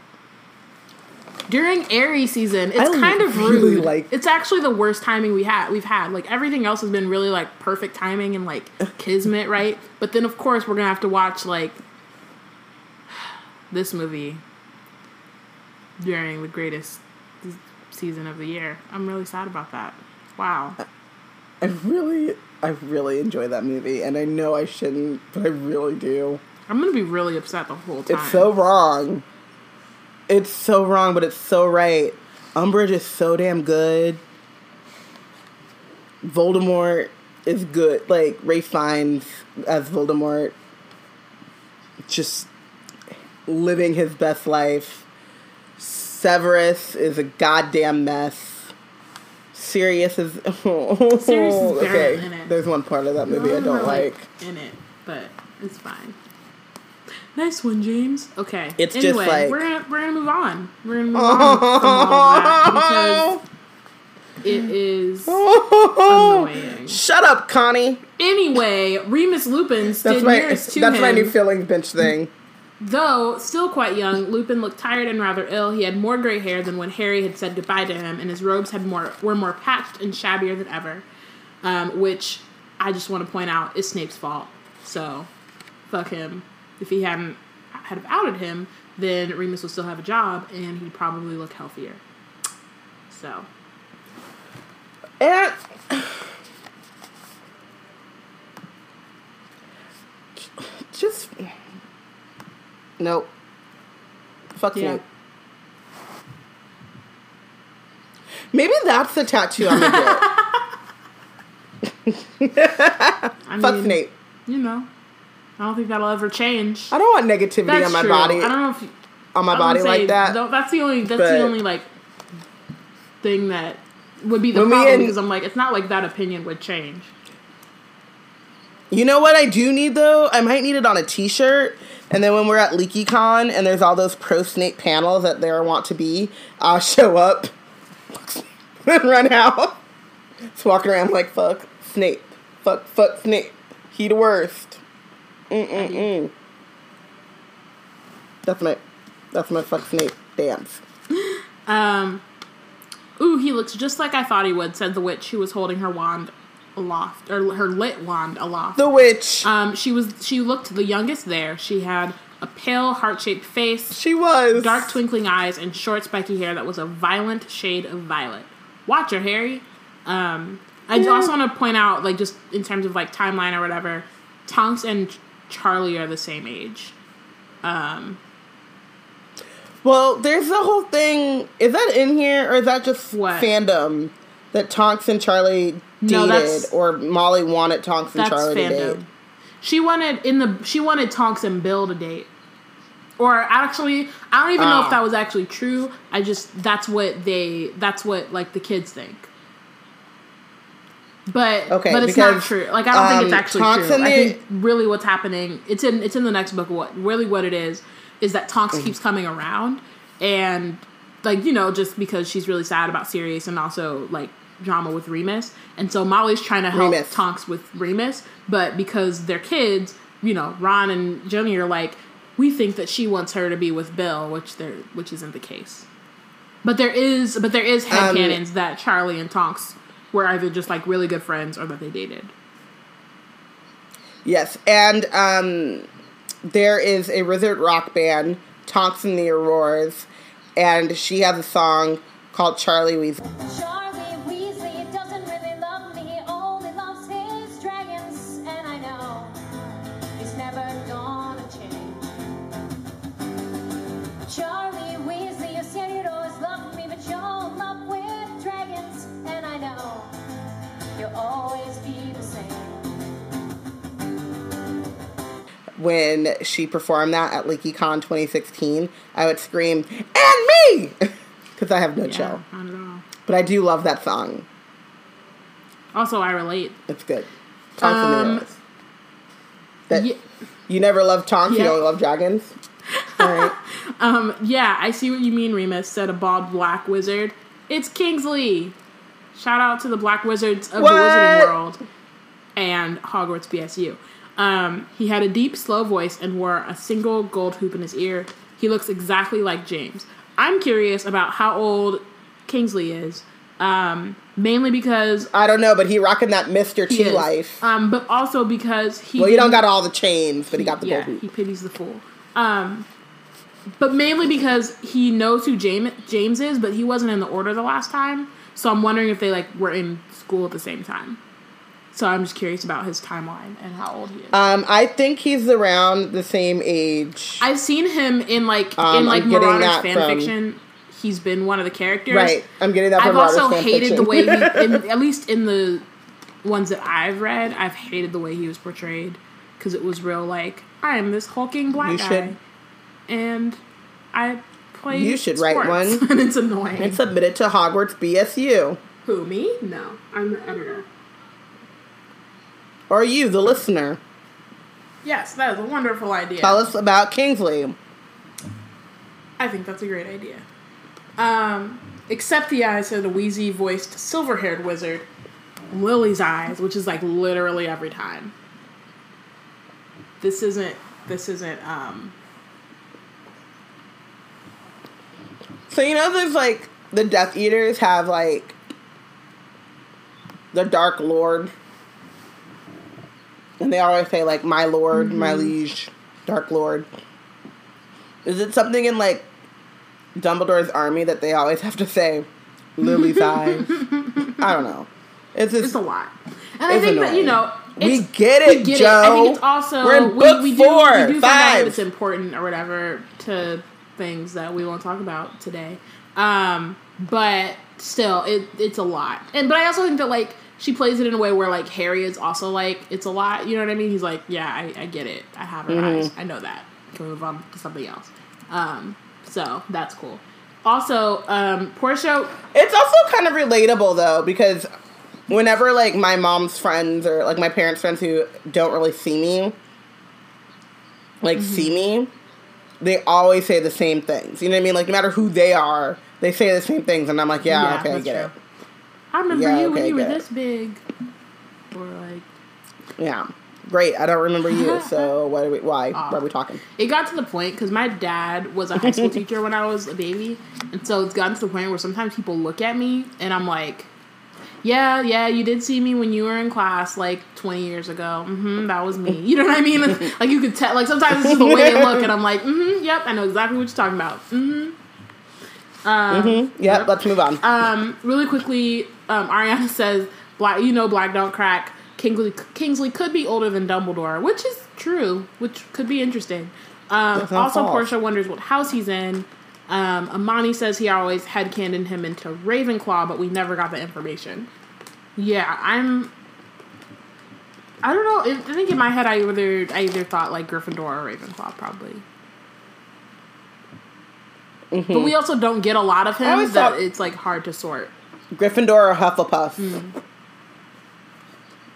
During Aries season, it's I kind of really rude. like- it's actually the worst timing we had. We've had like everything else has been really like perfect timing and like kismet, right? But then of course we're gonna have to watch like this movie during the greatest season of the year. I'm really sad about that. Wow. I really, I really enjoy that movie, and I know I shouldn't, but I really do. I'm gonna be really upset the whole time. It's so wrong. It's so wrong, but it's so right. Umbridge is so damn good. Voldemort is good. Like Ralph Fiennes as Voldemort, just living his best life. Severus is a goddamn mess. Sirius is. Sirius is it. There's one part of that movie I don't like. in it, but it's fine. Nice one, James. Okay. It's just anyway, like- we're gonna we're gonna move on. We're gonna move on from all that because it is annoying. Shut up, Connie. Anyway, Remus Lupin That's my nearest to that's him. my new feelings bench thing. Though still quite young, Lupin looked tired and rather ill. He had more gray hair than when Harry had said goodbye to him, and his robes had more were more patched and shabbier than ever. Um, which I just want to point out is Snape's fault. So, fuck him. If he hadn't had outed him, then Remus would still have a job, and he'd probably look healthier. So, And just nope. Fuck Yeah. Snape. Maybe that's the tattoo I'm gonna get. I Fuck mean, Snape. You know, I don't think that'll ever change. I don't want negativity That's on my true. body. I don't know if you, on my body would like that. that's the only. That's the only like thing that would be the problem because I'm like, it's not like that opinion would change. You know what I do need though? I might need it on a T-shirt, and then when we're at LeakyCon and there's all those pro Snape panels that there want to be, I'll show up and run out. Just walking around like fuck Snape, fuck fuck Snape. He the worst. Mm mm mm. That's my that's my fuck Snape dance. Um, ooh, he looks just like I thought he would," said the witch who was holding her wand aloft or her lit wand aloft. The witch. um, she was she looked the youngest there. She had a pale heart shaped face, she was dark twinkling eyes, and short spiky hair that was a violent shade of violet. Watch her, Harry. Um, I Yeah. also want to point out, like, just in terms of like timeline or whatever, Tonks and Charlie are the same age. Um, Well, there's the whole thing. Is that in here, or is that just What? fandom that Tonks and Charlie dated, No, that's- or Molly wanted Tonks and Charlie to date? She wanted in the she wanted Tonks and Bill to date. Or actually, I don't even know Ah. if that was actually true. I just that's what they that's what like the kids think. But Okay, but it's not true. Like I don't think it's um, actually Tonks true. and I the- think really what's happening it's in it's in the next book. What really what it is is that Tonks Mm-hmm. keeps coming around and like you know just because she's really sad about Sirius and also like drama with Remus, and so Molly's trying to help Remus. Tonks with Remus, but because they're kids, you know, Ron and Ginny are like, we think that she wants her to be with Bill, which they're which isn't the case. But there is, but there is Um, headcanons that Charlie and Tonks were either just like really good friends or that they dated. Yes, and um, there is a wizard rock band, Tonks and the Aurors, and she has a song called Charlie Weasley. Charlie When she performed that at LeakyCon 2016, I would scream, and me! Because I have no Yeah, chill. not at all. But I do love that song. Also, I relate. It's good. Tonks Um, That, You never love Tonks, you Yeah. only love dragons? Alright. Um, yeah, I see what you mean, Remus, said a bald black wizard. It's Kingsley! Shout out to the black wizards of What? the Wizarding World and Hogwarts BSU. Um, he had a deep, slow voice and wore a single gold hoop in his ear. He looks exactly like James. I'm curious about how old Kingsley is, um, mainly because I don't know, but he rocking that Mr. T is, life. um, but also because he. well, you don't got all the chains, but he got the yeah, gold hoop. he pities the fool. Um, but mainly because he knows who James James is, but he wasn't in the order the last time. So I'm wondering if they like were in school at the same time. So I'm just curious about his timeline and how old he is. Um, I think he's around the same age. I've seen him in like Um, in like I'm Marauders fan from- fiction. He's been one of the characters. right. I'm getting that from I've also Marauders fan hated fiction. the way he, in, at least in the ones that I've read, I've hated the way he was portrayed because it was real like I am this hulking black You guy, should- and I play. You should write one. and it's annoying. and submit it to Hogwarts BSU. Who me? No, I'm the editor. Or you, the listener. Yes, that is a wonderful idea. Tell us about Kingsley. I think that's a great idea. Um, except the eyes of the wheezy voiced silver haired wizard, Lily's eyes, which is like literally every time. This isn't. This isn't. Um, So you know there's like the Death Eaters have like the Dark Lord. And they always say like my lord, my Mm-hmm. liege, Dark Lord. Is it something in like Dumbledore's army that they always have to say Lily's eyes? I don't know. It's just it's a lot, and I think that you annoying. know We get it, we get Joe. I think it's also We're in book we do, four, we do find out five. that it's important or whatever to things that we won't talk about today. Um, but still, it it's a lot, and but I also think that like she plays it in a way where like Harry is also like it's a lot. You know what I mean? He's like, yeah, I, I get it. I have her Mm-hmm. eyes. I know that. Can we move on to something else? Um, so that's cool. Also, um, Portia It's also kind of relatable though because whenever like my mom's friends or like my parents' friends who don't really see me, like see me, they always say the same things. You know what I mean? Like no matter who they are, they say the same things, and I'm like, yeah, Yeah, okay, I get true. I remember Yeah, you when okay, you were this big. Or like. Yeah, great. I don't remember you, so why? Are we, why? Why are we talking? it got to the point because my dad was a high school teacher when I was a baby, and so it's gotten to the point where sometimes people look at me and I'm like, "Yeah, yeah, you did see me when you were in class like 20 years ago. hmm that was me. You know what I mean? like you could tell. Like sometimes it's just the way they look, and I'm like, hmm yep, I know exactly what you're talking about. hmm Yep, Yep. let's move on. Um, really quickly, um, Ariana says, "Black, you know, black don't crack." Kingsley, Kingsley could be older than Dumbledore, which is true, which could be interesting. Um, also, false. Portia wonders what house he's in. Um, Amani says he always headcanoned him into Ravenclaw, but we never got the information. Yeah, I'm. I don't know. I think in my head, I either I either thought like Gryffindor or Ravenclaw, probably. But we also don't get a lot of Mm-hmm. Him that thought- it's like hard to sort. Gryffindor or Hufflepuff. Hmm.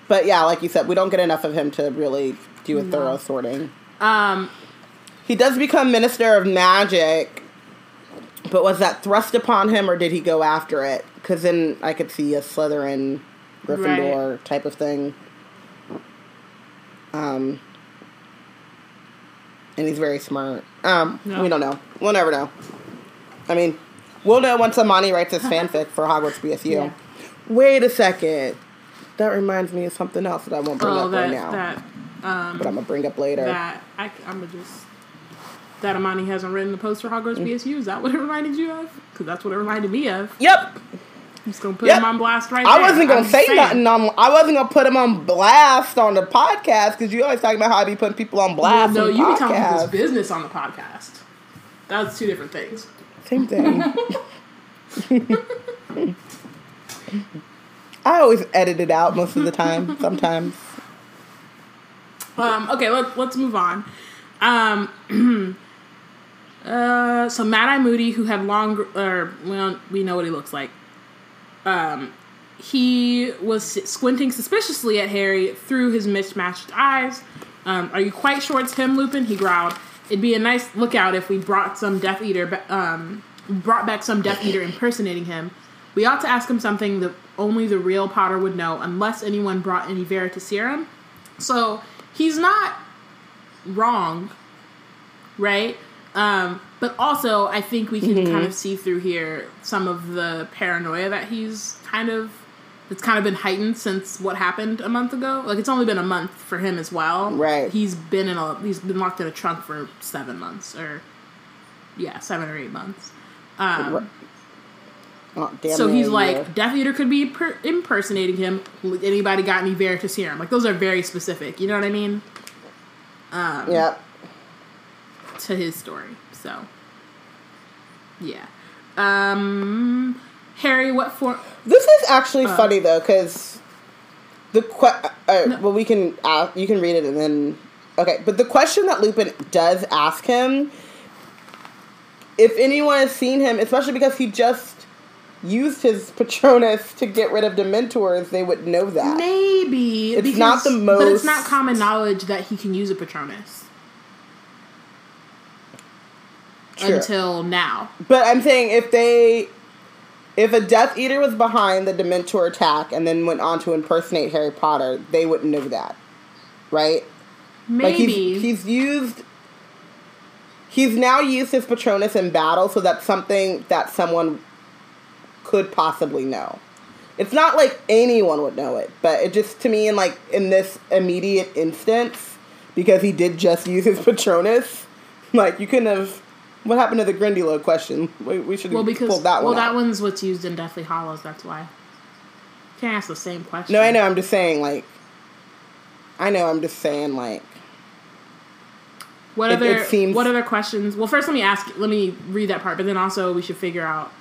But yeah, like you said, we don't get enough of him to really do a thorough sorting. Um, He does become Minister of Magic, but was that thrust upon him or did he go after it? Because then I could see a Slytherin, Gryffindor type of thing. Um, and he's very smart. Um, Yeah. we don't know. We'll never know. I mean, We'll know once Amani writes his fanfic for Hogwarts BSU. Yeah. Wait a second. That reminds me of something else that I won't bring Oh, up that right now. that um but I'm gonna bring up later. that I I'm gonna just that Amani hasn't written the post for Hogwarts Mm. BSU. Is that what it reminded you of? Because that's what it reminded me of. Yep. I'm just gonna put Yep. him on blast right I there. wasn't gonna I'm say saying. nothing on. I wasn't gonna put him on blast on the podcast because you always talking about how I be putting people on blast. no, on you be telling about people's business on the podcast. That's two different things. Same thing. I always edit it out most of the time. Sometimes. Um, okay, let, let's move on. Um, uh, so Mad Eye Moody, who had long, or well, we know what he looks like. Um, he was squinting suspiciously at Harry through his mismatched eyes. Um, are you quite sure it's him, Lupin? He growled. It'd be a nice lookout if we brought some Death Eater, um, brought back some Death Eater impersonating him. We ought to ask him something that only the real Potter would know, unless anyone brought any Veritaserum. So he's not wrong, right? Um, but also, I think we can kind of see through here some of the paranoia that he's kind of it's kind of been heightened since what happened a month ago. Like it's only been a month for him as well. Right. He's been in a he's been locked in a trunk for seven months or yeah, seven or eight months. Um, Oh, so he's like, year. Death Eater could be per- impersonating him. Anybody got any Veritaserum? Like those are very specific. You know what I mean? Yep. to his story. So, yeah. Um, Harry, what for? This is actually funny though, because the que- uh, well, we can uh, you can read it and then okay, but the question that Lupin does ask him, if anyone has seen him, especially because he just used his Patronus to get rid of Dementors, they would know that. Maybe It's because- not the most, but it's not common knowledge that he can use a Patronus True. until now. But I'm saying if they, if a Death Eater was behind the Dementor attack and then went on to impersonate Harry Potter, they wouldn't know that, right? Like Maybe he's, he's used. He's now used his Patronus in battle, so that's something that someone could possibly know. It's not like anyone would know it, but it just to me in like in this immediate instance, because he did just use his Patronus, like you couldn't have. What happened to the Grindylow question? We, we should well because pulled that one. well one. that one's what's used in Deathly Hallows. That's why. Can't ask the same question. No, I know. I'm just saying, like. I know. I'm just saying, like. What It- other it seems- what other questions? Well, first let me ask. Let me read that part, but then also we should figure out.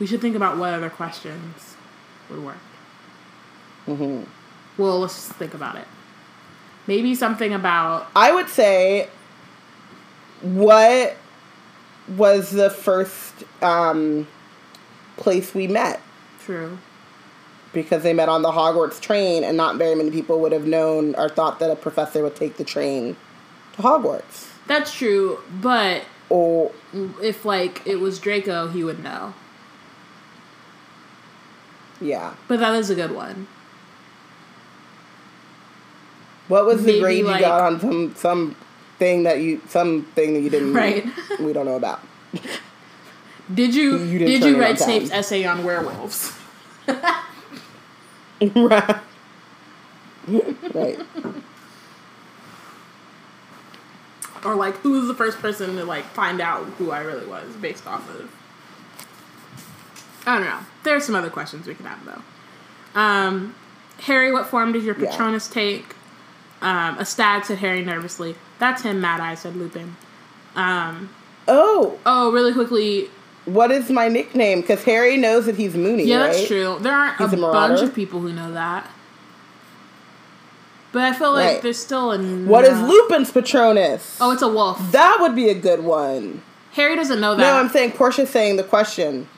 We should think about what other questions would work. Mm-hmm. Well, let's just think about it. Maybe something about I would say, what was the first um, place we met? true. Because they met on the Hogwarts train, and not very many people would have known or thought that a professor would take the train to Hogwarts. That's true, but Or if like it was Draco, he would know. yeah, But that is a good one. what was the Maybe, grade like- you got on some some thing that you some thing that you didn't Right. we don't know about? Did you, You did you it read on time. Snape's essay on werewolves? right. right. Or like who was the first person to like find out who I really was based off of I don't know. There's some other questions we could have though. Um Harry, what form does your Yeah. Patronus take? Um, a stag said Harry nervously. That's him, Mad Eye said Lupin. Oh, Oh, really quickly, what is my nickname? Because Harry knows that he's Moony. yeah, right? that's true. There aren't He's a, a bunch of people who know that. But I feel like Right. there's still a What is Lupin's Patronus? Oh, it's a wolf. That would be a good one. Harry doesn't know that. No, I'm saying Portia's saying the question.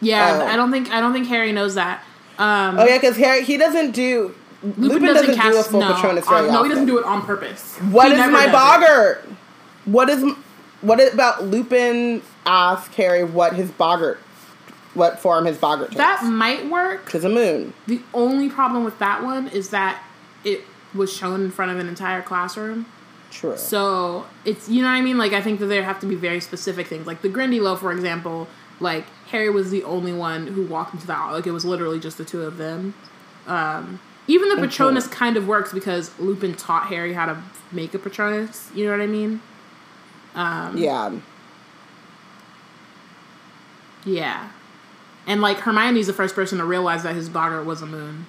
yeah, Oh. I don't think I don't think Harry knows that. Um, Oh yeah, because Harry he doesn't do. Lupin, doesn't, do a full no, Patronus on- very no, he doesn't do it on purpose. What is my boggart? What is what about Lupin? Ask Harry what his boggart, what form his boggart takes. That might work. to the moon. The only problem with that one is that it was shown in front of an entire classroom. True. So it's you know what I mean. Like I think that there have to be very specific things. Like the Grindylow, for example, like Harry was the only one who walked into that. Like it was literally just the two of them. Um, even the Patronus kind of works because Lupin taught Harry how to make a Patronus. You know what I mean? Um, Yeah. Yeah. And like Hermione's the first person to realize that his boggart was a moon.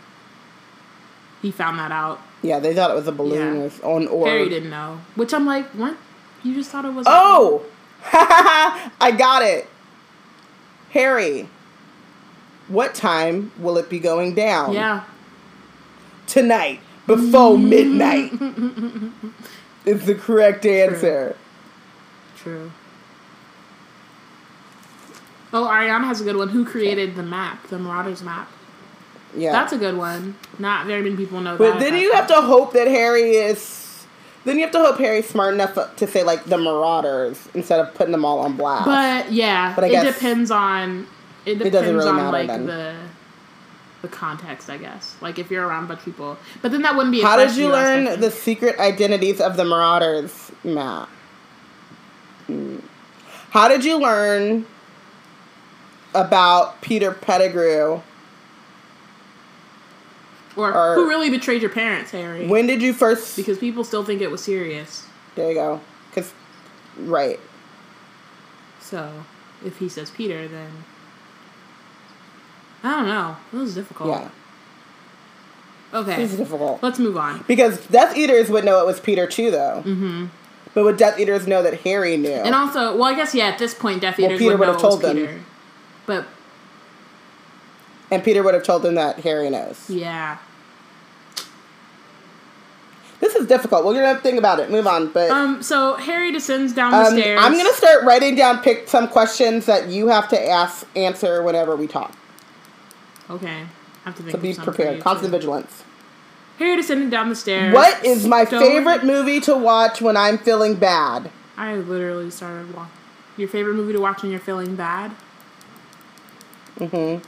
He found that out. Yeah, they thought it was a balloon Yeah. with on orb. Harry didn't know. Which I'm like, what? You just thought it was Oh! I got it. Harry, what time will it be going down? Yeah. Tonight, before mm-hmm. midnight. is the correct answer. True. Oh, Ariana has a good one. Who created the map, the Marauders map? Yeah. That's a good one. Not very many people know but that. But then you have to hope that Harry is. Then you have to hope Harry's smart enough to say like the Marauders instead of putting them all on blast. But yeah, But I guess. it depends on. It doesn't depends really on matter like then. the the context, I guess. Like if you're around a bunch of people, but then that wouldn't be. A How did you learn the secret identities of the Marauders, Map? Hmm. How did you learn about Peter Pettigrew? or, or- who really betrayed your parents, Harry? When did you first? because people still think it was Sirius. there you go. Because, right. So if he says Peter, then I don't know. It was difficult. Yeah, Okay. it's difficult. Let's move on. Because Death Eaters would know it was Peter too, though. Mm-hmm. But would Death Eaters know that Harry knew? And also, well, I guess yeah. At this point, Death Well, Eaters Peter would know would've it was told them. Peter. But and Peter would have told them that Harry knows. yeah. This is difficult. We're gonna think about it. Move on. But Um. So Harry descends down the Um, stairs. I'm gonna start writing down pick some questions that you have to ask answer whenever we talk. Okay. I have to think. So be prepared. Constant too. vigilance. Harry descending down the stairs. What is my stowing- favorite movie to watch when I'm feeling bad? I literally started walking. Your favorite movie to watch when you're feeling bad? Mm-hmm.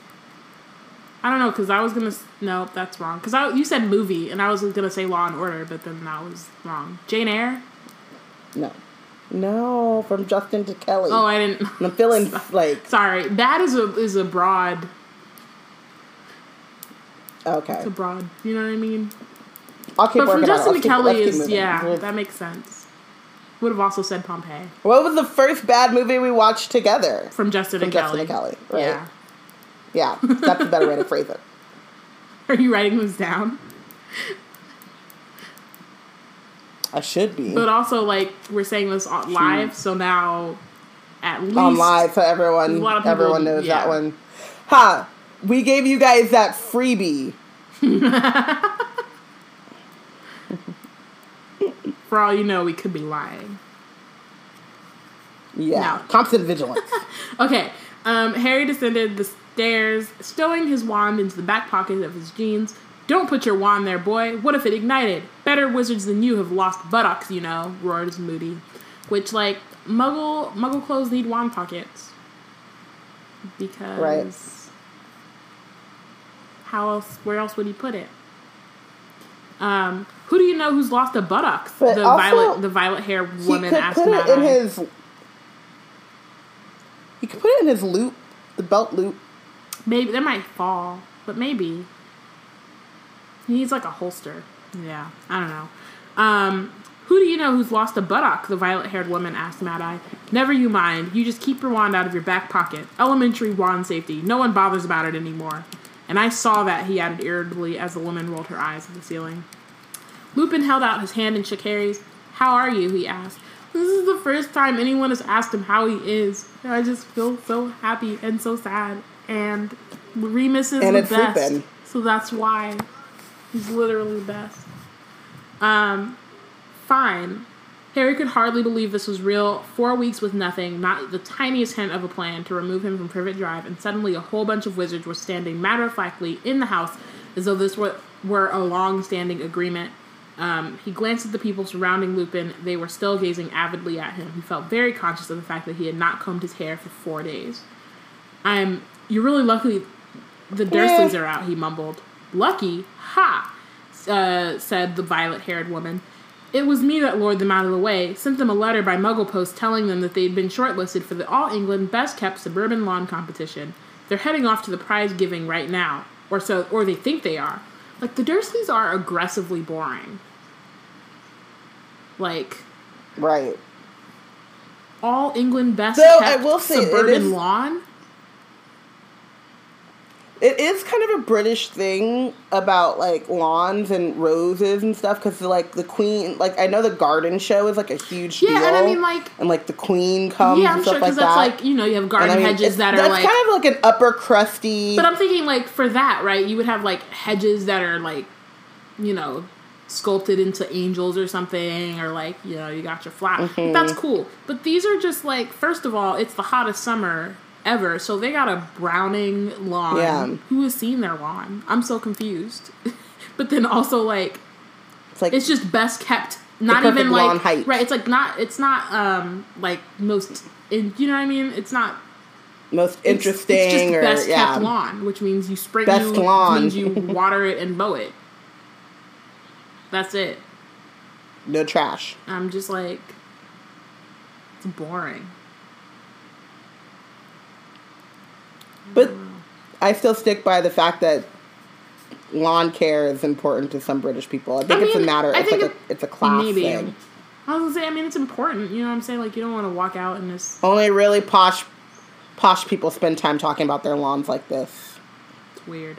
I don't know, because I was gonna. No, that's wrong. Because I you said movie, and I was gonna say Law and Order, but then that was wrong. Jane Eyre. No, no, from Justin to Kelly. Oh, I didn't. I'm feeling like Sorry, bad is a is a broad. Okay. It's a broad. You know what I mean? I'll keep But from working on it. Justin to Kelly is moving. yeah, We'll- that makes sense. Would have also said Pompeii What was the first bad movie we watched together? from Justin From to Justin Kelly. to Kelly, right? Yeah. Yeah, that's a better way to phrase it. Are you writing those down? I should be But also, like, we're saying this on live, so now at least on live so everyone a lot of people- everyone knows yeah. that one. Ha! We gave you guys that freebie. For all you know, we could be lying. Yeah, No. constant vigilance. Okay, um, Harry descended the stairs, stowing his wand into the back pocket of his jeans. Don't put your wand there, boy. What if it ignited? Better wizards than you have lost buttocks, you know, roars Moody. Which, like, muggle muggle clothes need wand pockets. Because Right. How else where else would he put it? Um, who do you know who's lost a buttocks? But the also, violet the violet hair he woman could asked put it in his. He could put it in his loop, the belt loop. Maybe that might fall, but maybe he needs like a holster. Yeah, I don't know. Um, who do you know who's lost a buttock? The violet-haired woman asked Mad Eye. Never you mind. You just keep your wand out of your back pocket. Elementary wand safety. No one bothers about it anymore. And I saw that. He added irritably as the woman rolled her eyes at the ceiling. Lupin held out his hand and shook Harry's. How are you? he asked. This is the first time anyone has asked him how he is. And I just feel so happy and so sad. And Remus is And the it's best. Lupin. So that's why. He's literally the best. Um, fine. Harry could hardly believe this was real. Four weeks with nothing, not the tiniest hint of a plan to remove him from Privet Drive, and suddenly a whole bunch of wizards were standing matter of factly in the house as though this were, were a long standing agreement. Um, he glanced at the people surrounding Lupin. They were still gazing avidly at him. He felt very conscious of the fact that he had not combed his hair for four days. I'm. You're really lucky the Dursleys are out, he mumbled. Lucky? Ha! Uh, said the violet haired woman. It was me that lured them out of the way, sent them a letter by Muggle Post telling them that they'd been shortlisted for the All England Best Kept Suburban Lawn Competition. They're heading off to the prize giving right now, or so, or they think they are. Like the Dursleys are aggressively boring. Like Right. All England Best Though, Kept I will say, Suburban is- Lawn. It is kind of a British thing about like lawns and roses and stuff because like the queen, like I know the garden show is like a huge Yeah, deal. and I mean, like- and like the queen comes yeah, I'm and sure stuff like because that's that. like you know you have garden I mean, hedges that are like kind of like an upper crusty. But I'm thinking like for that, right? You would have like hedges that are like, you know, sculpted into angels or something, or like you know you got your flower. Mm-hmm. That's cool. But these are just like first of all, it's the hottest summer ever, so they got a Browning lawn. Yeah. Who has seen their lawn? I'm so confused. but then also like it's like it's just best kept. Not even like lawn height. right. It's like not. It's not um like most. In, you know what I mean? It's not most interesting It's, just or best yeah. kept lawn, which means you spring Best you, lawn. means you water it and mow it. That's it. No trash. I'm just like, it's boring. But I still stick by the fact that lawn care is important to some British people. I think I it's a mean, matter. I It's think like it- a, it's a class Maybe. thing. I was gonna say, I mean, it's important. You know what I'm saying? Like, you don't want to walk out in this. Only really posh, posh people spend time talking about their lawns like this. It's weird.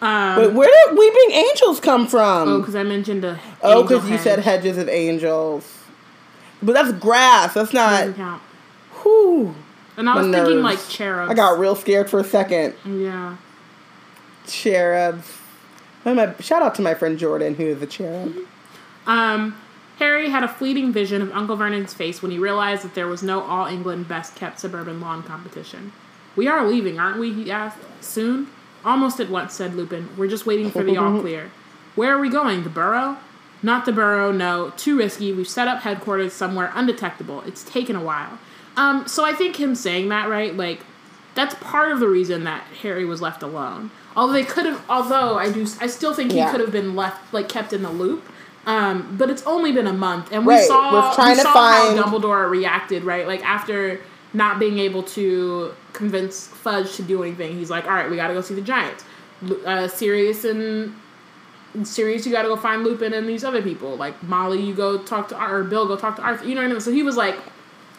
Um, Wait, where did Weeping Angels come from? oh, because I mentioned a. Oh, because you said hedges of angels. But that's grass. That's Doesn't not. count. Whew. And I was thinking like cherubs. I got real scared for a second. Yeah. Cherubs. My, shout out to my friend Jordan, who is a cherub. Um, Harry had a fleeting vision of Uncle Vernon's face when he realized that there was no All England Best Kept Suburban Lawn competition. We are leaving, aren't we? He asked. Soon? Almost at once, said Lupin. We're just waiting for the all clear. Where are we going? The Burrow? Not the Burrow, no. Too risky. We've set up headquarters somewhere undetectable. It's taken a while. Um, so I think him saying that, right, like, that's part of the reason that Harry was left alone. Although they could have, although I do, I still think he Yeah. could have been left, like, kept in the loop. Um, but it's only been a month, and we Right, saw we're trying we to saw find- how Dumbledore reacted, right? Like after not being able to convince Fudge to do anything, he's like, "All right, we got to go see the Giants." Uh, Sirius and Sirius, you got to go find Lupin and these other people. Like Molly, you go talk to Ar- or Bill, go talk to Arthur. You know what I mean? So he was like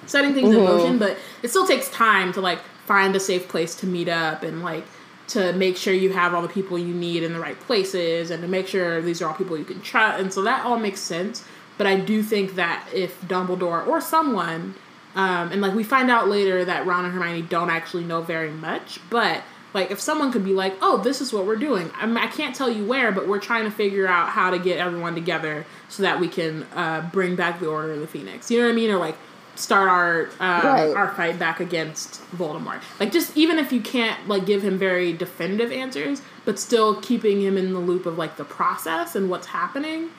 setting things in motion, but it still takes time to like find a safe place to meet up and like to make sure you have all the people you need in the right places and to make sure these are all people you can trust. And so that all makes sense. But I do think that if Dumbledore or someone, um, and like we find out later that Ron and Hermione don't actually know very much, but like if someone could be like, "Oh, this is what we're doing," I, mean, I can't tell you where, but we're trying to figure out how to get everyone together so that we can uh, bring back the Order of the Phoenix. You know what I mean? Or like start our uh, Right. our fight back against Voldemort. Like just even if you can't like give him very definitive answers, but still keeping him in the loop of like the process and what's happening.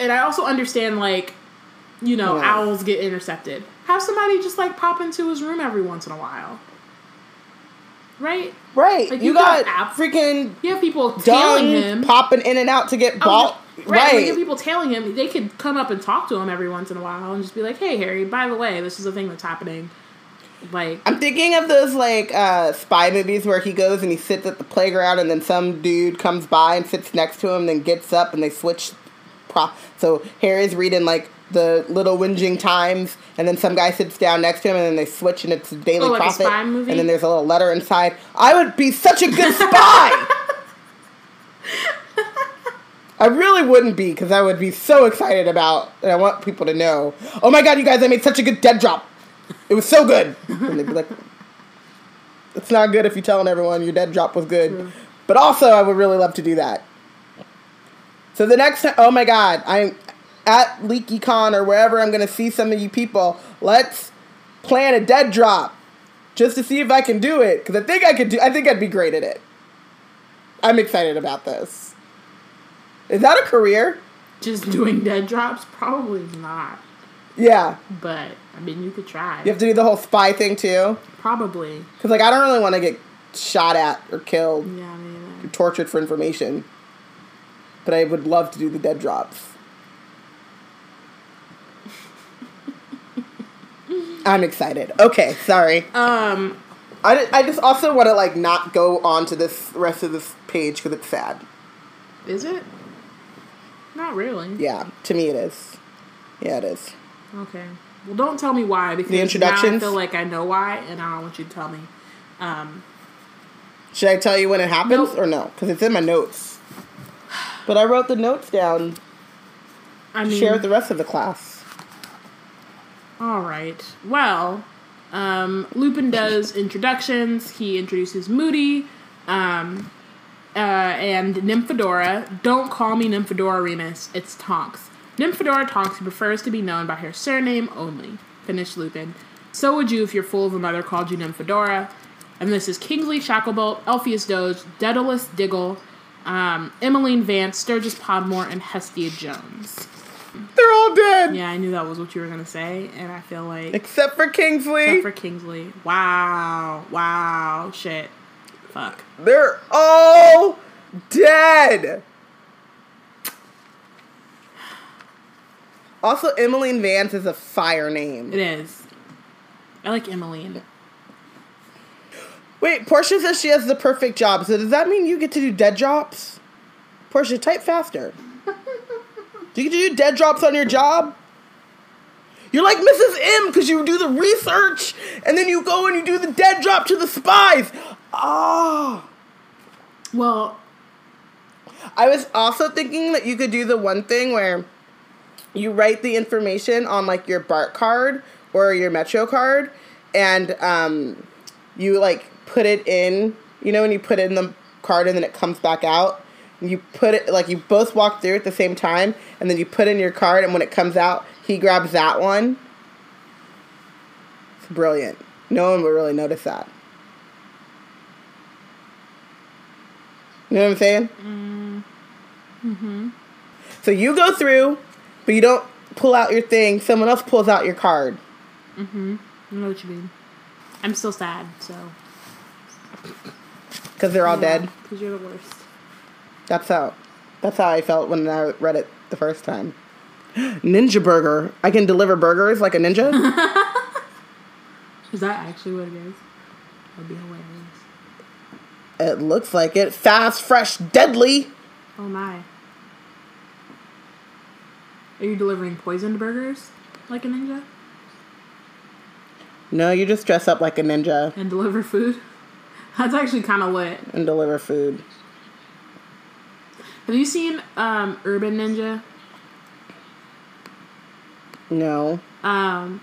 And I also understand like you know Yeah. owls get intercepted. Have somebody just like pop into his room every once in a while. Right? Right. Like, you, you got, got freaking You have people tailing him. popping in and out to get ball. Right. Right. Like if people tailing him, they could come up and talk to him every once in a while and just be like, "Hey, Harry, by the way, this is a thing that's happening." Like, I'm thinking of those like uh, spy movies where he goes and he sits at the playground and then some dude comes by and sits next to him, then gets up and they switch. Pro- so Harry's reading like the Little Whinging Times, and then some guy sits down next to him, and then they switch and it's the Daily Oh, like a Prophet, spy movie? and then there's a little letter inside. I would be such a good spy. I really wouldn't be because I would be so excited about, and I want people to know. Oh my god, you guys! I made such a good dead drop. It was so good. and they'd be like, "It's not good if you're telling everyone your dead drop was good." But also, I would really love to do that. So the next time, oh my god, I'm at LeakyCon or wherever I'm going to see some of you people. Let's plan a dead drop just to see if I can do it because I think I could do. I think I'd be great at it. I'm excited about this. Is that a career? Just doing dead drops? Probably not. Yeah. But, I mean, you could try. You have to do the whole spy thing too? Probably. Because, like, I don't really want to get shot at or killed. Yeah, neither. Tortured for information. But I would love to do the dead drops. I'm excited. Okay, sorry. Um, I, I just also want to like not go on to this rest of this page because it's sad. Is it? Not really. Yeah, to me it is. Yeah, it is. Okay. Well, don't tell me why because The now I feel like I know why, and I don't want you to tell me. Um, Should I tell you when it happens Nope. or no? Because it's in my notes. But I wrote the notes down I to mean, share with the rest of the class. All right. Well, um, Lupin does introductions. He introduces Moody um, uh, and Nymphadora. Don't call me Nymphadora Remus. It's Tonks. Nymphadora Tonks prefers to be known by her surname only. Finished Lupin. So would you if your fool of a mother called you Nymphadora. And this is Kingsley Shacklebolt, Elphias Doge, Daedalus Diggle, um, Emmeline Vance, Sturgis Podmore, and Hestia Jones. They're all dead Yeah, I knew that was what you were gonna say, and I feel like except for Kingsley. except for Kingsley. Wow, wow, shit, fuck. They're all dead. Also, Emmeline Vance is a fire name. It is. I like Emmeline. Wait, Portia says she has the perfect job. So does that mean you get to do dead drops? Portia, type faster. do you get to do dead drops on your job? You're like Mrs. M because you do the research and then you go and you do the dead drop to the spies. Ah. Well, I was also thinking that you could do the one thing where you write the information on like your BART card or your Metro card, and um, you like put it in. You know when you put in the card and then it comes back out. You put it like you both walk through at the same time, and then you put in your card, and when it comes out, he grabs that one. It's brilliant. No one would really notice that. You know what I'm saying? Mm-hmm. So you go through, but you don't pull out your thing. Someone else pulls out your card. Mm-hmm. I know what you mean. I'm still sad, so. Because they're all dead. Because you're the worst. That's how. That's how I felt when I read it the first time. Ninja burger. I can deliver burgers like a ninja. Is that actually what it is? That'd be hilarious. It looks like it. Fast, fresh, deadly. Oh my. Are you delivering poisoned burgers like a ninja? No, you just dress up like a ninja And deliver food? That's actually kind of lit. and deliver food. Have you seen um, Urban Ninja? No. Um,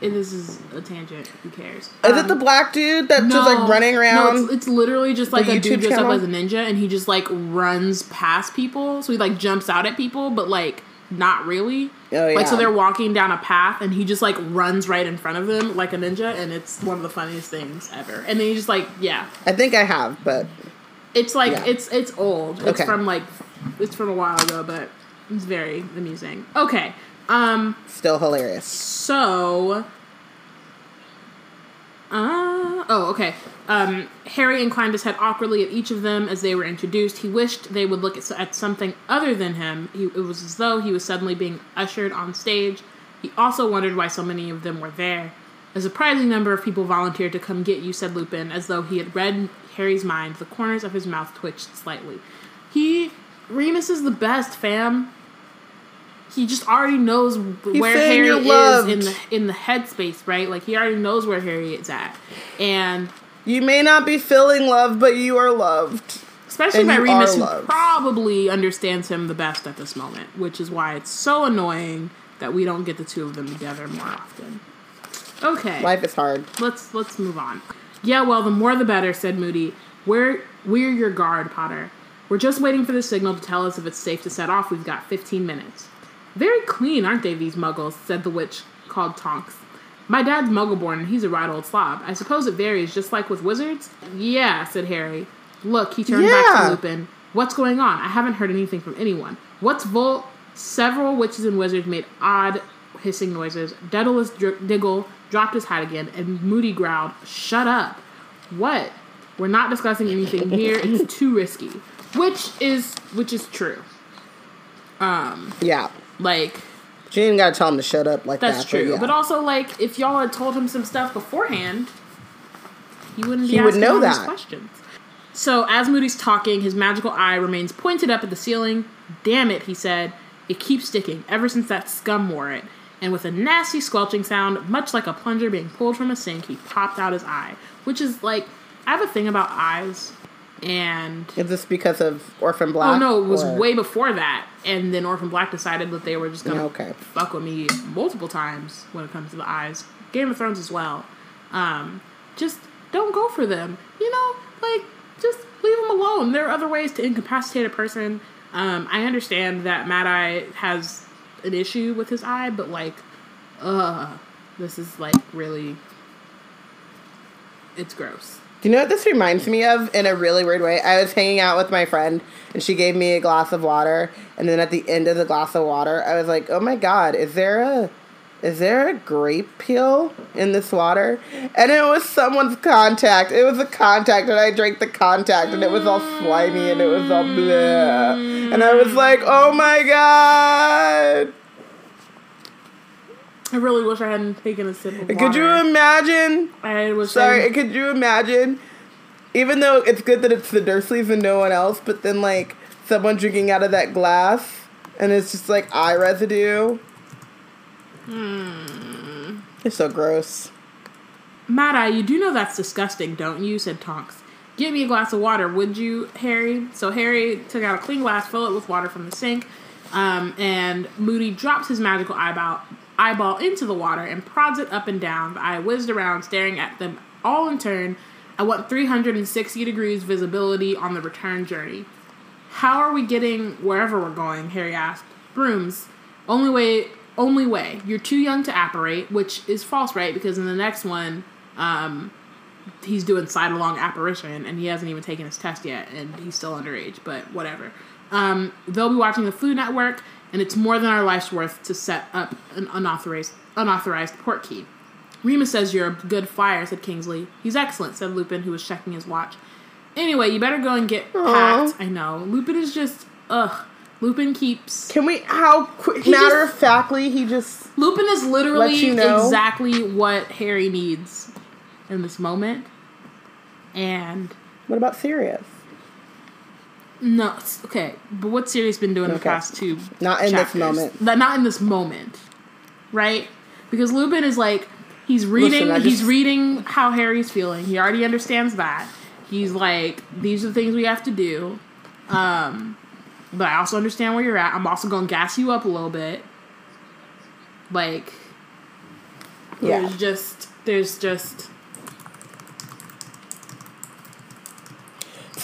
it, this is a tangent. Who cares? Is Um, it the black dude that's just like running No, around? it's, it's literally just like a dude dressed up as a ninja, and he just like runs past people. So he like jumps out at people, but like not really. Oh, yeah. Like so they're walking down a path, and he just like runs right in front of them like a ninja, and it's one of the funniest things ever. And then he just like yeah, I think I have, but it's like Yeah. it's it's old. It's Okay. from like it's from a while ago, but it's very amusing. Okay, um. still hilarious. So, uh, oh, okay. Um, Harry inclined his head awkwardly at each of them as they were introduced. He wished they would look at, at something other than him. He, it was as though he was suddenly being ushered on stage. He also wondered why so many of them were there. A surprising number of people volunteered to come get you, said Lupin, as though he had read Harry's mind. The corners of his mouth twitched slightly. He, Remus is the best, fam he just already knows where Harry is in the in the headspace, right? Like he already knows where Harry is at, and You may not be feeling love, but you are loved. especially by Remus, who probably understands him the best at this moment, which is why it's so annoying that we don't get the two of them together more often. Okay, Life is hard. let's let's move on. Yeah, well, the more the better," said Moody. We're we're your guard, Potter. We're just waiting for the signal to tell us if it's safe to set off. We've got 15 minutes. Very clean, aren't they, these muggles? said the witch called Tonks. My dad's muggle-born, and he's a right old slob. I suppose it varies, just like with wizards? Yeah, said Harry. Look, he turned back to Lupin. What's going on? I haven't heard anything from anyone. What's Volt? Several witches and wizards made odd hissing noises. Daedalus Dr- Diggle dropped his hat again, and Moody growled, Shut up. What? We're not discussing anything here. It's too risky. Which is which is true. Um Yeah. Like She ain't gotta tell him to shut up like That's that. true. yeah. But also, like, if y'all had told him some stuff beforehand, he wouldn't be He would asking know all these that. questions. So as Moody's talking, his magical eye remains pointed up at the ceiling. Damn it, he said. It keeps sticking ever since that scum wore it. And with a nasty squelching sound, much like a plunger being pulled from a sink, he popped out his eye. Which is like, I have a thing about eyes. And Is this because of Orphan Black? Oh no, it was or- way before that. And then Orphan Black decided that they were just gonna Okay. fuck with me multiple times when it comes to the eyes. Game of Thrones as well. Um, just don't go for them. You know, like just leave them alone. There are other ways to incapacitate a person. Um, I understand that Mad Eye has an issue with his eye, but like, uh, this is like really, it's gross. Do you know what this reminds me of in a really weird way? I was hanging out with my friend and she gave me a glass of water and then at the end of the glass of water I was like, "Oh my god, is there a is there a grape peel in this water?" And it was someone's contact. It was a contact and I drank the contact and it was all slimy and it was all bleh. And I was like, "Oh my god." I really wish I hadn't taken a sip of water. Could you imagine? I was Sorry, could you imagine? Even though it's good that it's the Dursleys and no one else, but then like someone drinking out of that glass and it's just like eye residue. Hmm. It's so gross. Mad Eye, you do know that's disgusting, don't you? said Tonks. Get me a glass of water, would you, Harry? So Harry took out a clean glass, filled it with water from the sink, um, and Moody drops his magical eyeball, eyeball into the water and prods it up and down. The eye whizzed around, staring at them all in turn. I want 360 degrees visibility on the return journey. How are we getting wherever we're going? Harry asked. Brooms. Only way. Only way. You're too young to apparate, which is false, right? Because in the next one, um, he's doing side along apparition, and he hasn't even taken his test yet, and he's still underage. But whatever. Um, they'll be watching the Floo Network, and it's more than our life's worth to set up an unauthorized unauthorized port key. Remus says you're a good flyer, said Kingsley. He's excellent, said Lupin, who was checking his watch. Anyway, you better go and get Aw. packed. I know. Lupin is just ugh. Lupin keeps Can we how quick matter of factly he just Lupin is literally you know. exactly what Harry needs in this moment. And what about Sirius? No, okay, but what's Sirius been doing the past two? Not in this moment. Not in this moment, right? Because Lupin is like he's reading. Listen, he's just- reading how Harry's feeling. He already understands that. He's like, these are the things we have to do. Um, but I also understand where you're at. I'm also gonna gas you up a little bit. Like, Yeah. there's just there's just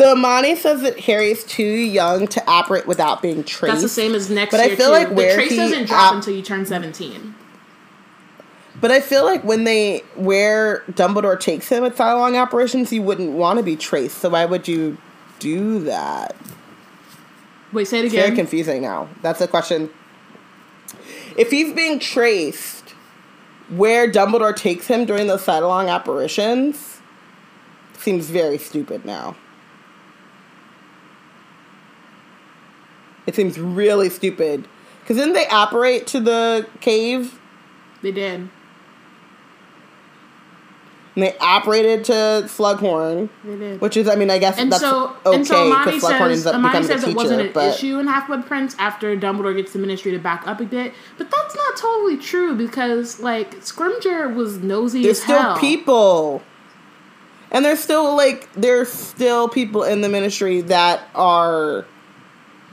So Amani says that Harry's too young to apparate without being traced. that's the same as next But I year feel too. like the trace he doesn't drop op- until you turn 17. But I feel like when they where Dumbledore takes him at side along apparitions, you wouldn't want to be traced. So why would you do that? Wait, say it again. It's very confusing now. That's a question. If he's being traced, where Dumbledore takes him during those sidelong apparitions seems very stupid now. It seems really stupid. Because didn't they apparate to the cave? They did. And they apparated to Slughorn, They did. which is, I mean, I guess and that's so okay and so Amani because Slughorn ends says up Amani becoming a says it wasn't an But issue in Half Blood Prince after Dumbledore gets the Ministry to back up a bit, but that's not totally true because like Scrimgeour was nosy there's still hell. people, and there's still like there's still people in the ministry that are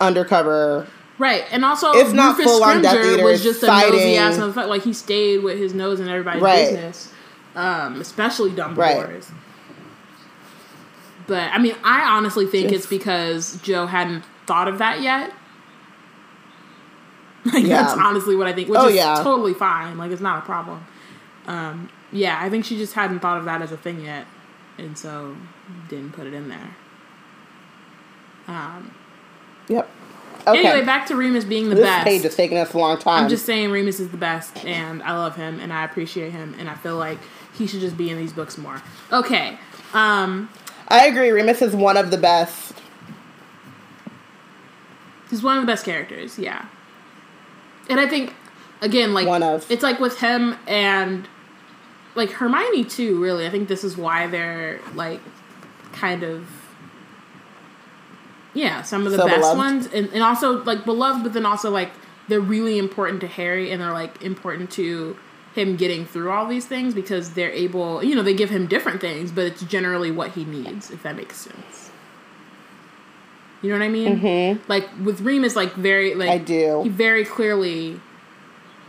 undercover. right? And also If not Rufus full-on Death Scrimgeour Eaters was just a nosy ass motherfucker. Like he stayed with his nose in everybody's Right. business, um, especially Dumbledore's. But I mean, I honestly think it's because Joe hadn't thought of that yet. Like Yeah. that's honestly what I think, which Oh, is yeah. totally fine. Like it's not a problem. Um, yeah, I think she just hadn't thought of that as a thing yet, and so didn't put it in there. Um, Yep. Okay. Anyway, back to Remus being the this best. page is taking us a long time. I'm just saying Remus is the best, and I love him, and I appreciate him, and I feel like he should just be in these books more. Okay, um, I agree. Remus is one of the best. he's one of the best characters, yeah. And I think again, like One of. it's like with him and like Hermione too. Really, I think this is why they're like kind of yeah, some of the So best beloved. ones, and, and also like beloved, but then also like they're really important to Harry, and they're like important to him getting through all these things because they're able, you know, they give him different things, but it's generally what he needs, if that makes sense. You know what I mean? Mm-hmm. Like with Remus, like very like I do. He very clearly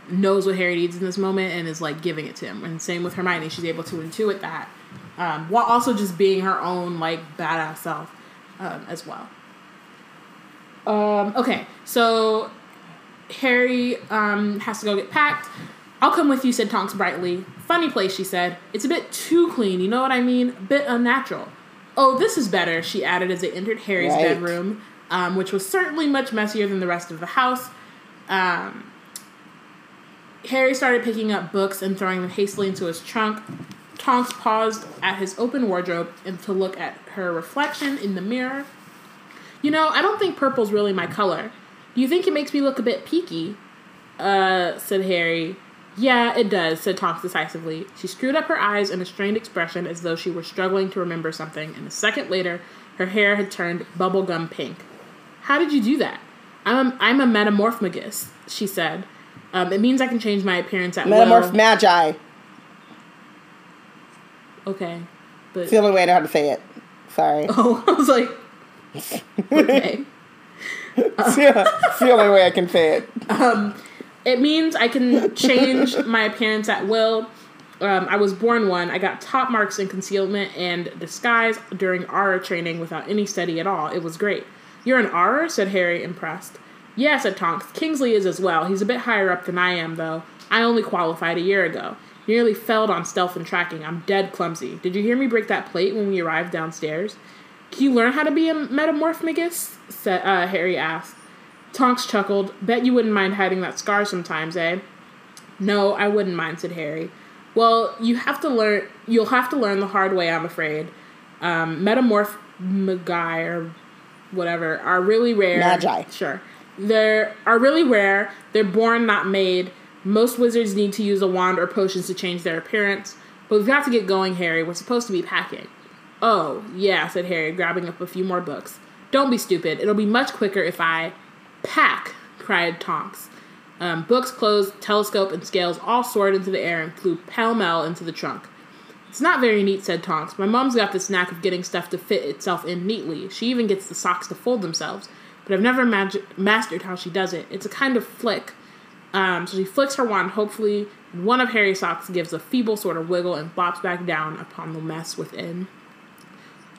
knows what Harry needs in this moment and is like giving it to him. And same with Hermione, she's able to intuit that, um, while also just being her own like badass self um, as well. Um, okay, so Harry um, has to go get packed. I'll come with you, said Tonks brightly. Funny place, she said. It's a bit too clean, you know what I mean? A bit unnatural. Oh, this is better, she added as they entered Harry's Right. bedroom, um, which was certainly much messier than the rest of the house. Um, Harry started picking up books and throwing them hastily into his trunk. Tonks paused at his open wardrobe and to look at her reflection in the mirror. You know, I don't think purple's really my color. Do you think it makes me look a bit peaky? Uh, said Harry. Yeah, it does, said Tonks decisively. She screwed up her eyes in a strained expression as though she were struggling to remember something, and a second later, her hair had turned bubblegum pink. How did you do that? I'm a, I'm a metamorphmagus, she said. Um, it means I can change my appearance at Metamorph will. Magi. okay, but It's the only way I know how to say it. Sorry. oh, I was like, okay. it's the only way I can say it. It means I can change my appearance at will. Um, I was born one. I got top marks in concealment and disguise during Auror training without any study at all. It was great. You're an Auror? said Harry, impressed. Yeah, said Tonks. Kingsley is as well. He's a bit higher up than I am, though. I only qualified a year ago. Nearly failed on stealth and tracking. I'm dead clumsy. Did you hear me break that plate when we arrived downstairs? Can you learn how to be a metamorphmagus? Said, uh, Harry asked. Tonks chuckled. Bet you wouldn't mind hiding that scar sometimes, eh? No, I wouldn't mind, said Harry. Well, you have to learn. You'll have to learn the hard way, I'm afraid. Um, metamorph magi or whatever are really rare. Magi. Sure, they are really rare. They're born, not made. Most wizards need to use a wand or potions to change their appearance. But we've got to get going, Harry. We're supposed to be packing. Oh, yeah, said Harry, grabbing up a few more books. Don't be stupid. It'll be much quicker if I pack, cried Tonks. Um, books, clothes, telescope, and scales all soared into the air and flew pell mell into the trunk. It's not very neat, said Tonks. My mom's got this knack of getting stuff to fit itself in neatly. She even gets the socks to fold themselves. But I've never magi- mastered how she does it. It's a kind of flick. Um, so she flicks her wand, hopefully, and one of Harry's socks gives a feeble sort of wiggle and flops back down upon the mess within.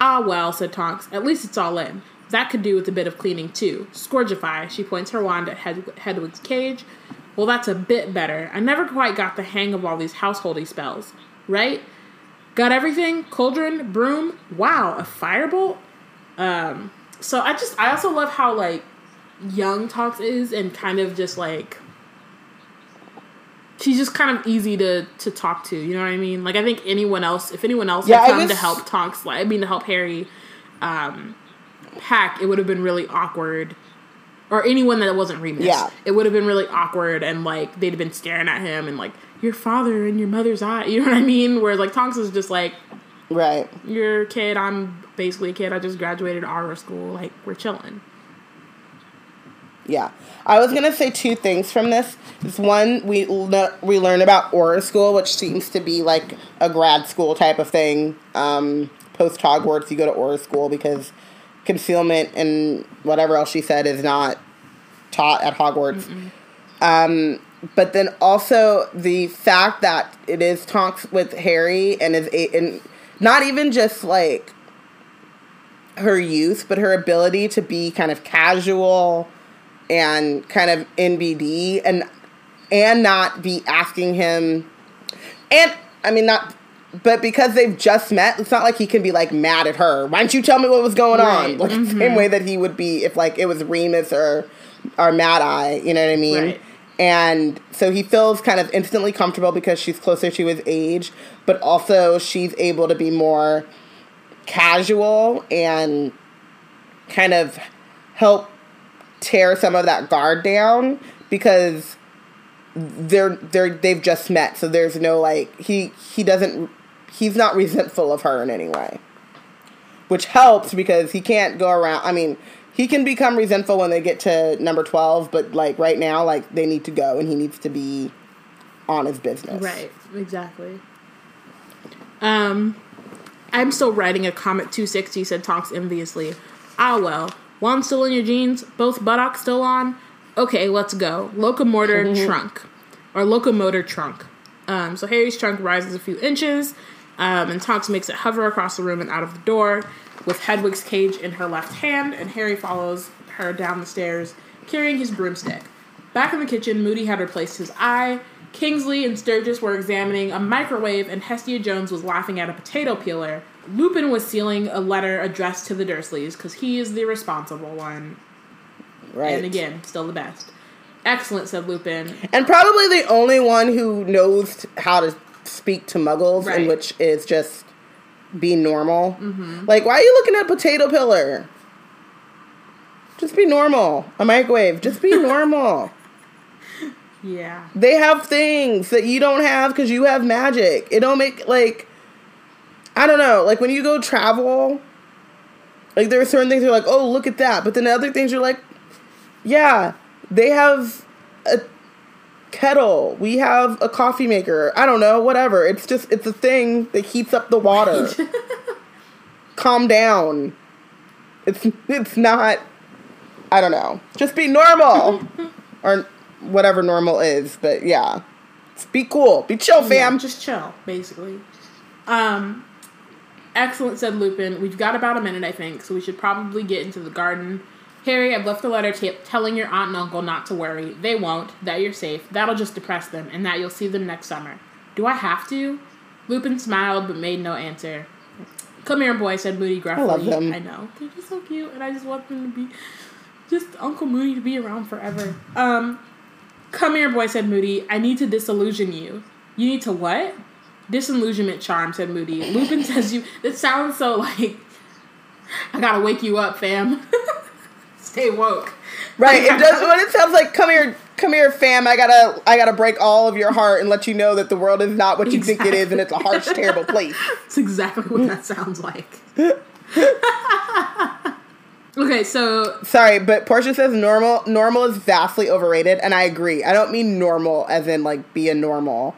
Ah, well, said Tonks. At least it's all in. That could do with a bit of cleaning, too. Scourgify. She points her wand at Hed- Hedwig's cage. Well, that's a bit better. I never quite got the hang of all these householdy spells. Right? Got everything? Cauldron? Broom? Wow, a firebolt? Um, so I just, I also love how, like, young Tonks is and kind of just, like, she's just kind of easy to to talk to. You know what I mean? Like I think anyone else, if anyone else Yeah, had come to help Tonks, like I mean to help Harry, um, pack, it would have been really awkward. Or anyone that wasn't Remus, Yeah. it would have been really awkward, and like they'd have been staring at him and like your father and your mother's eye. You know what I mean? Whereas like Tonks is just like Right. you're a kid. I'm basically a kid. I just graduated Auror school. Like we're chilling. Yeah. I was going to say two things from this. Is one, we, le- we learn about Auror School, which seems to be like a grad school type of thing. Um, Post Hogwarts, you go to Auror School because concealment and whatever else she said is not taught at Hogwarts. Um, but then also the fact that it is talks with Harry and is a, and not even just like her youth, but her ability to be kind of casual and kind of NBD and and not be asking him and I mean not but because they've just met, it's not like he can be like mad at her. Why didn't you tell me what was going Right. on? Like the mm-hmm. same way that he would be if like it was Remus or or Mad Eye, you know what I mean? Right. And so he feels kind of instantly comfortable because she's closer to his age, but also she's able to be more casual and kind of help tear some of that guard down because they're they're they've just met, so there's no like he he doesn't he's not resentful of her in any way, which helps because he can't go around. I mean, he can become resentful when they get to number twelve, but like right now, like they need to go and he needs to be on his business. Right, exactly. Um, I'm still writing a Comet 260, said Tonks enviously. Ah, well. One still in your jeans, both buttocks still on. Okay, let's go. Locomotor trunk. Or locomotor trunk. Um, so Harry's trunk rises a few inches, um, and Tonks makes it hover across the room and out of the door, with Hedwig's cage in her left hand, and Harry follows her down the stairs, carrying his broomstick. Back in the kitchen, Moody had replaced his eye. Kingsley and Sturgis were examining a microwave, and Hestia Jones was laughing at a potato peeler. Lupin was sealing a letter addressed to the Dursleys because he is the responsible one. Right. And again, still the best. Excellent, said Lupin. and probably the only one who knows how to speak to Muggles, Right. and which is just be normal. Mm-hmm. Like, why are you looking at a potato pillar? Just be normal. A microwave. Just be normal. Yeah. They have things that you don't have because you have magic. It don't make like I don't know. Like when you go travel, like there are certain things you're like, oh look at that, but then other things you're like, yeah, they have a kettle. We have a coffee maker. I don't know, whatever. It's just it's a thing that heats up the water. Calm down. It's it's not. I don't know. Just be normal, or whatever normal is. But yeah, Just be cool. Be chill, fam. Yeah, just chill, basically. Um, excellent, said Lupin. We've got about a minute, I think, so we should probably get into the garden. Harry, I've left a letter t- telling your aunt and uncle not to worry. They won't. That you're safe. That'll just depress them, and that you'll see them next summer. Do I have to? Lupin smiled but made no answer. Come here, boy, said Moody gruffly. love them. I know. They're just so cute, and I just want them to be just Uncle Moody to be around forever. Um, Come here, boy, said Moody. I need to disillusion you. You need to what? Disillusionment charm, said Moody. Lupin says you. It sounds so like. I gotta wake you up, fam. Stay woke. Right. It does. When it sounds like, come here, come here, fam. I gotta, I gotta break all of your heart and let you know that the world is not what you think it is, and it's a harsh, terrible place. That's exactly what that sounds like. okay, so Sorry, but Portia says normal. Normal is vastly overrated, and I agree. I don't mean normal as in like be a normal.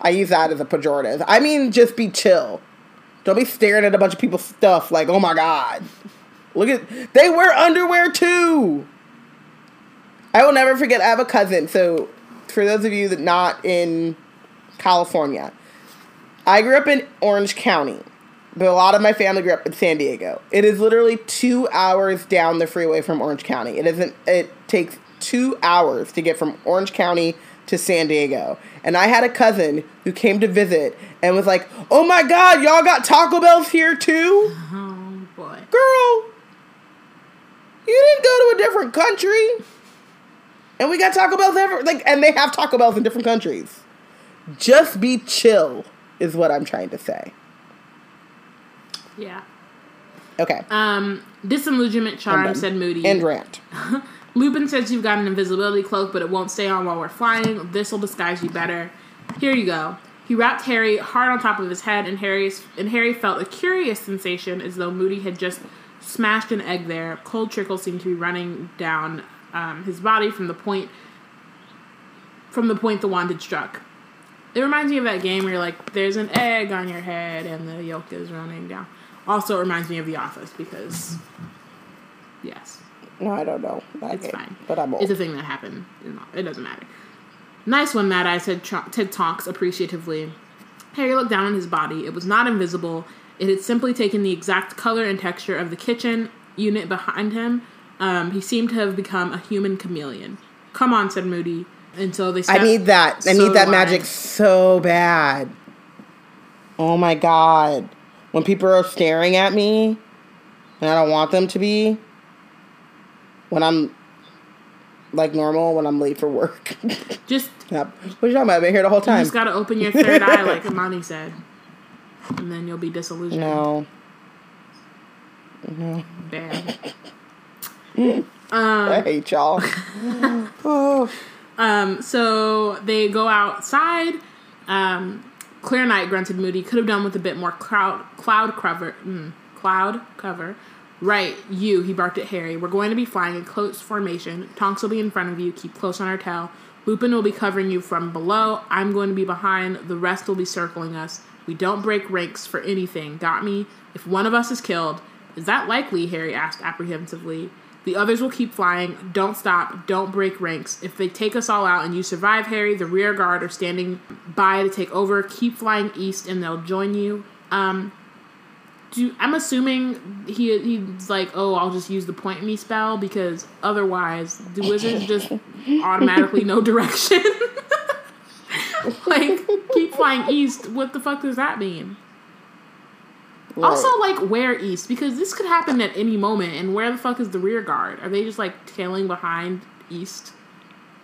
I use that as a pejorative. I mean just be chill. Don't be staring at a bunch of people's stuff like, oh my god, look at they wear underwear too. I will never forget. I have a cousin. So, for those of you that not in California, I grew up in Orange County, but a lot of my family grew up in San Diego. It is literally two hours down the freeway from Orange County. It isn't. It takes two hours to get from Orange County to San Diego. And I had a cousin who came to visit and was like, "Oh my God, y'all got Taco Bells here too, oh boy, girl! You didn't go to a different country." And we got Taco Bells ever like, and they have Taco Bells in different countries. Just be chill, is what I'm trying to say. yeah. Okay. Um, disillusionment charm, said Moody. End rant. Lupin says you've got an invisibility cloak, but it won't stay on while we're flying. This will disguise you better. Here you go. He wrapped Harry hard on top of his head, and Harry's and Harry felt a curious sensation as though Moody had just smashed an egg there. Cold trickles seemed to be running down um, his body from the point from the point the wand had struck. It reminds me of that game where you're like, there's an egg on your head and the yolk is running down. Also, it reminds me of The Office because, yes. No, I don't know. that It's fine. But I'm old. It's a thing that happened. It doesn't matter. Nice one, Mad Eye, said Ted Talks appreciatively. Harry looked down on his body. It was not invisible. It had simply taken the exact color and texture of the kitchen unit behind him. Um, he seemed to have become a human chameleon. Come on, said Moody. And so they I need that. I So need that magic so bad. Oh my god. When people are staring at me and I don't want them to be, when I'm like normal, when I'm late for work. Just Yep. What are you talking about? I've been here the whole time. you just gotta open your third eye, like Imani said, and then you'll be disillusioned. no. No. Bad. I hate y'all. oh. Um, so they go outside. Um, Clear Night grunted Moody. Could have done with a bit more cloud cloud cover. Mm, cloud cover. Right, you. He barked at Harry. We're going to be flying in close formation. Tonks will be in front of you. Keep close on our tail. Lupin will be covering you from below. I'm going to be behind. The rest will be circling us. We don't break ranks for anything. Got me? If one of us is killed, is that likely? Harry asked apprehensively. The others will keep flying. Don't stop. Don't break ranks. If they take us all out and you survive, Harry, the rear guard are standing by to take over. Keep flying east and they'll join you. Um, do I'm assuming he he's like, oh, I'll just use the point me spell because otherwise the wizards just automatically know direction. like, keep flying east. What the fuck does that mean? Also, like, where east? Because this could happen at any moment, and where the fuck is the rear guard? Are they just like tailing behind east?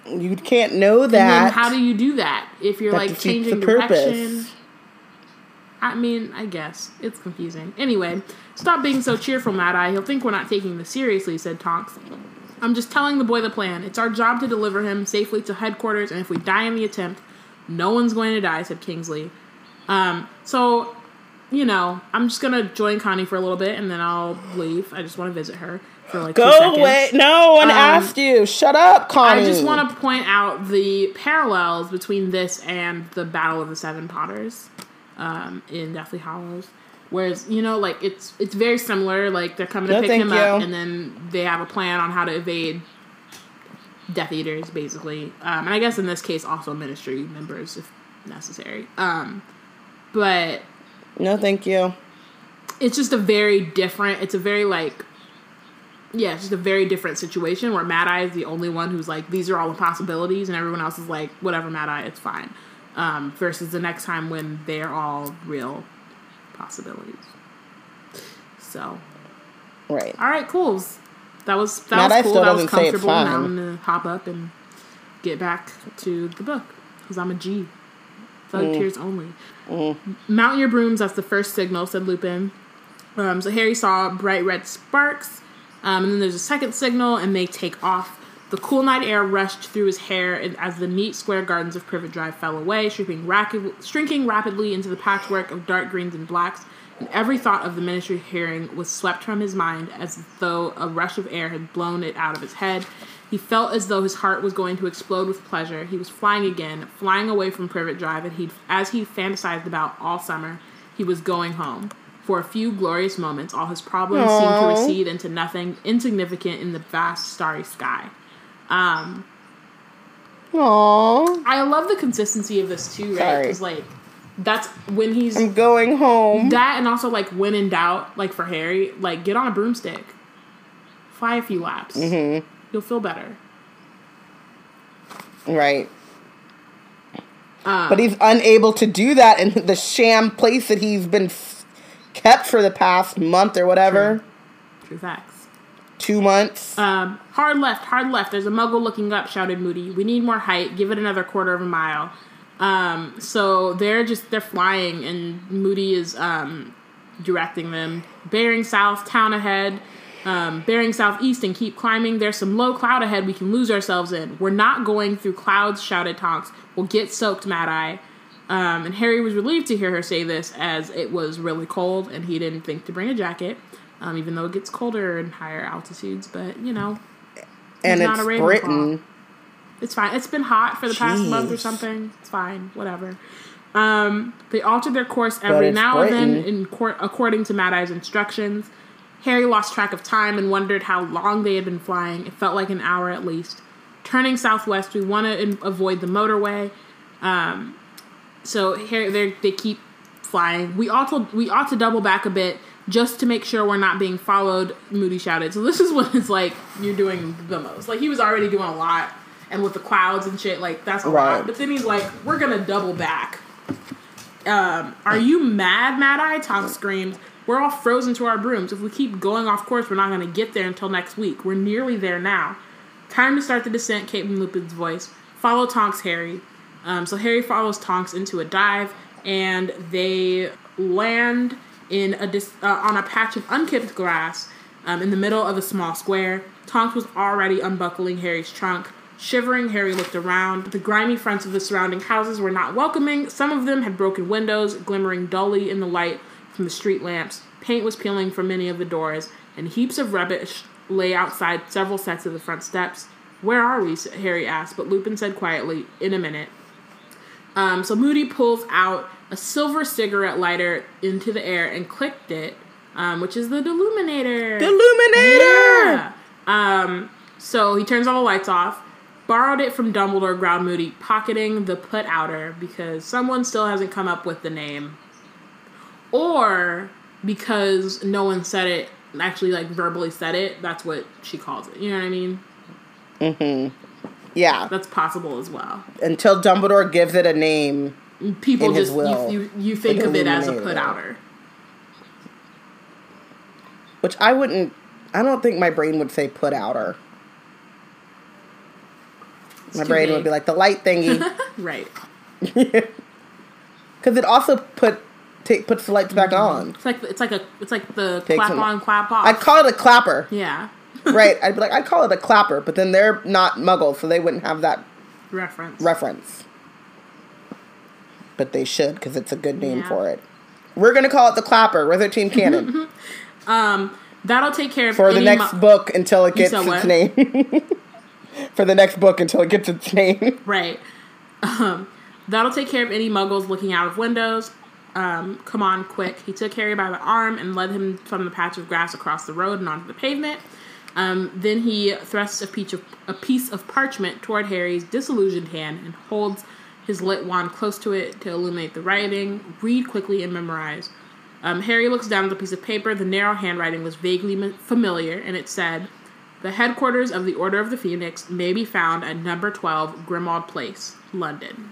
you can't know that. how do you do that if you're That like changing direction? I mean, I guess it's confusing. Anyway, stop being so cheerful, Mad Eye. He'll think we're not taking this seriously," said Tonks. "I'm just telling the boy the plan. It's our job to deliver him safely to headquarters, and if we die in the attempt, no one's going to die," said Kingsley. Um, so, you know, I'm just gonna join Connie for a little bit, and then I'll leave. I just want to visit her for like Go away. No one Um, asked you. Shut up, Connie. I just want to point out the parallels between this and the Battle of the Seven Potters um, in Deathly Hallows. Whereas you know, like it's it's very similar. Like they're coming to pick him up, and then they have a plan on how to evade Death Eaters, basically. Um, and I guess in this case, also Ministry members if necessary. Um, but No, thank you. it's just a very different it's a very like yeah it's just a very different situation where mad eye is the only one who's like these are all the possibilities and everyone else is like whatever mad eye it's fine um, versus the next time when they're all real possibilities so Right. all right cool that was that Mad was cool that was doesn't say it's comfortable now i'm gonna hop up and get back to the book because i'm a g thug Mm. tears only Mount your brooms, that's the first signal, said Lupin. Um, so Harry saw bright red sparks, um, and then there's a second signal, and they take off. The cool night air rushed through his hair as the neat square gardens of Privet Drive fell away, shrinking, rapid, shrinking rapidly into the patchwork of dark greens and blacks, and every thought of the ministry hearing was swept from his mind as though a rush of air had blown it out of his head. He felt as though his heart was going to explode with pleasure. He was flying again, flying away from Privet Drive, and he, as he fantasized about all summer, he was going home. For a few glorious moments, all his problems seemed to recede into nothing insignificant in the vast starry sky. Um, Aww. I love the consistency of this too, right? Because like that's when he's I'm going home. that, and also like when in doubt, like for Harry, like get on a broomstick, fly a few laps, Mm-hmm. you'll feel better. Right. Um, But he's unable to do that in the sham place that he's been f- kept for the past month or whatever. True facts. Two months. Um, hard left, hard left. There's a muggle looking up, shouted Moody. We need more height. Give it another quarter of a mile. Um, so they're just, they're flying, and Moody is um, directing them. Bearing south, town ahead. Um, bearing southeast and keep climbing. There's some low cloud ahead we can lose ourselves in. We're not going through clouds, shouted Tonks. We'll get soaked, Mad Eye. Um, and Harry was relieved to hear her say this as it was really cold and he didn't think to bring a jacket, um, even though it gets colder in higher altitudes. But, you know, and not it's a Ravenclaw. Britain. it's fine. It's been hot for the past month or something. It's fine. Whatever. Um, they altered their course every now and then in court, according to Mad Eye's instructions. Harry lost track of time and wondered how long they had been flying. It felt like an hour at least. Turning southwest, we want to avoid the motorway. Um, so Harry, they they keep flying. We ought to we ought to double back a bit just to make sure we're not being followed. Moody shouted. So this is when it's like you're doing the most. Like he was already doing a lot, and with the clouds and shit, like that's a Right. lot. But then he's like, we're gonna double back. Um, are you mad, Mad Eye? Tom screamed. We're all frozen to our brooms. If we keep going off course, we're not to get there until next week. We're nearly there now. Time to start the descent, came Lupin's voice. Follow Tonks, Harry. Um, so Harry follows Tonks into a dive, and they land in a dis- uh, on a patch of unkempt grass um, in the middle of a small square. Tonks was already unbuckling Harry's trunk. Shivering, Harry looked around. The grimy fronts of the surrounding houses were not welcoming. Some of them had broken windows, glimmering dully in the light from the street lamps. Paint was peeling from many of the doors, and heaps of rubbish lay outside several sets of the front steps. Where are we? Harry asked, but Lupin said quietly, In a minute. Um, so Moody pulls out a silver cigarette lighter into the air and clicked it, um, which is the Deluminator. Illuminator. Yeah. Um, so he turns all the lights off, borrowed it from Dumbledore, Ground Moody, pocketing the put outer because someone still hasn't come up with the name. Or because no one said it, actually like verbally said it, that's what she calls it. You know what I mean? Mm-hmm. Yeah. That's possible as well. Until Dumbledore gives it a name. People just will, you, you you think of it as a put outer. Which I wouldn't. I don't think my brain would say put outer. My too brain would be like the light thingy, Right. because it also put take, puts the lights back mm-hmm. on. It's like it's like a it's like the Takes clap on clap off. I'd call it a clapper, yeah. right? I'd be like, I'd call it a clapper, but then they're not Muggles, so they wouldn't have that Reference. reference. But they should, because it's a good name Yeah. for it. We're gonna call it the clapper. Wizard Team Canon That'll take care of for the next mu- book until it gets its what? name. for the next book until it gets its name. Right. Um, that'll take care of any muggles looking out of windows. Um, come on, quick. He took Harry by the arm and led him from the patch of grass across the road and onto the pavement. Um, then he thrusts a piece, of, a piece of parchment toward Harry's disillusioned hand and holds his lit wand close to it to illuminate the writing. Read quickly and memorize. Um, Harry looks down at the piece of paper. The narrow handwriting was vaguely m- familiar, and it said, The headquarters of the Order of the Phoenix may be found at number 12 Grimmauld Place, London.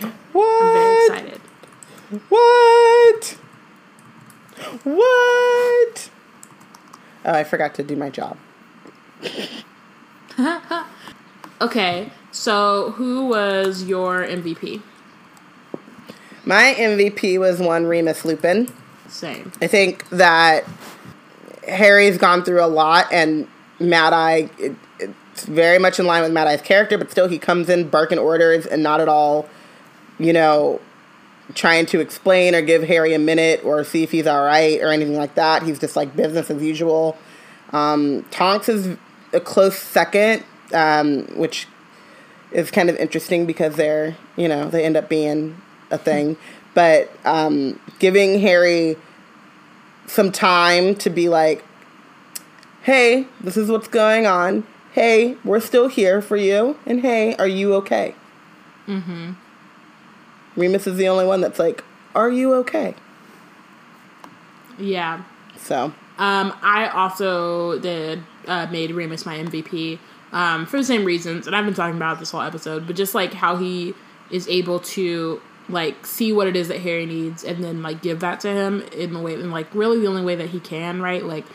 I'm very What? excited. What? What? Oh, I forgot to do my job. Okay, so who was your MVP? My MVP was one Remus Lupin. Same. I think that Harry's gone through a lot, and Mad Eye, it, it's very much in line with Mad Eye's character, but still he comes in barking orders and not at all, you know, trying to explain or give Harry a minute or see if he's all right or anything like that. He's just like business as usual. Um, Tonks is a close second, um, which is kind of interesting because they're, you know, they end up being a thing. But um, giving Harry some time to be like, hey, this is what's going on. Hey, we're still here for you. And hey, are you okay? Mm-hmm. Remus is the only one that's like, are you okay? Yeah. So, Um, I also did uh, made Remus my MVP um, for the same reasons, and I've been talking about this whole episode, but just like how he is able to like see what it is that Harry needs and then like give that to him in the way and like really the only way that he can, right? Like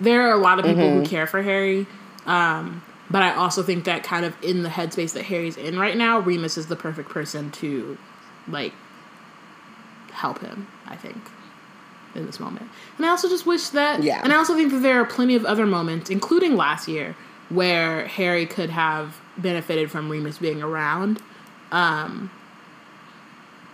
there are a lot of people who care for Harry, um, but I also think that kind of in the headspace that Harry's in right now, Remus is the perfect person to like help him. I think in this moment. And I also just wish that. Yeah. And I also think that there are plenty of other moments, including last year, where Harry could have benefited from Remus being around. Um,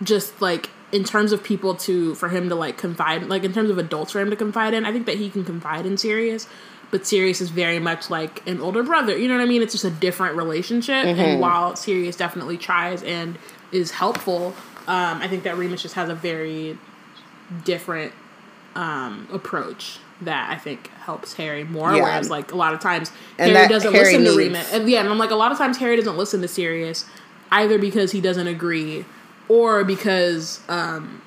just like in terms of people to for him to like confide, like in terms of adults for him to confide in. I think that he can confide in Sirius. But Sirius is very much like an older brother. You know what I mean? It's just a different relationship. And while Sirius definitely tries and is helpful, um, I think that Remus just has a very different um, approach that I think helps Harry more. Yeah. Whereas, like a lot of times, And Harry doesn't Harry listen to. Remus. And yeah, and I'm like, a lot of times Harry doesn't listen to Sirius either because he doesn't agree, or because um,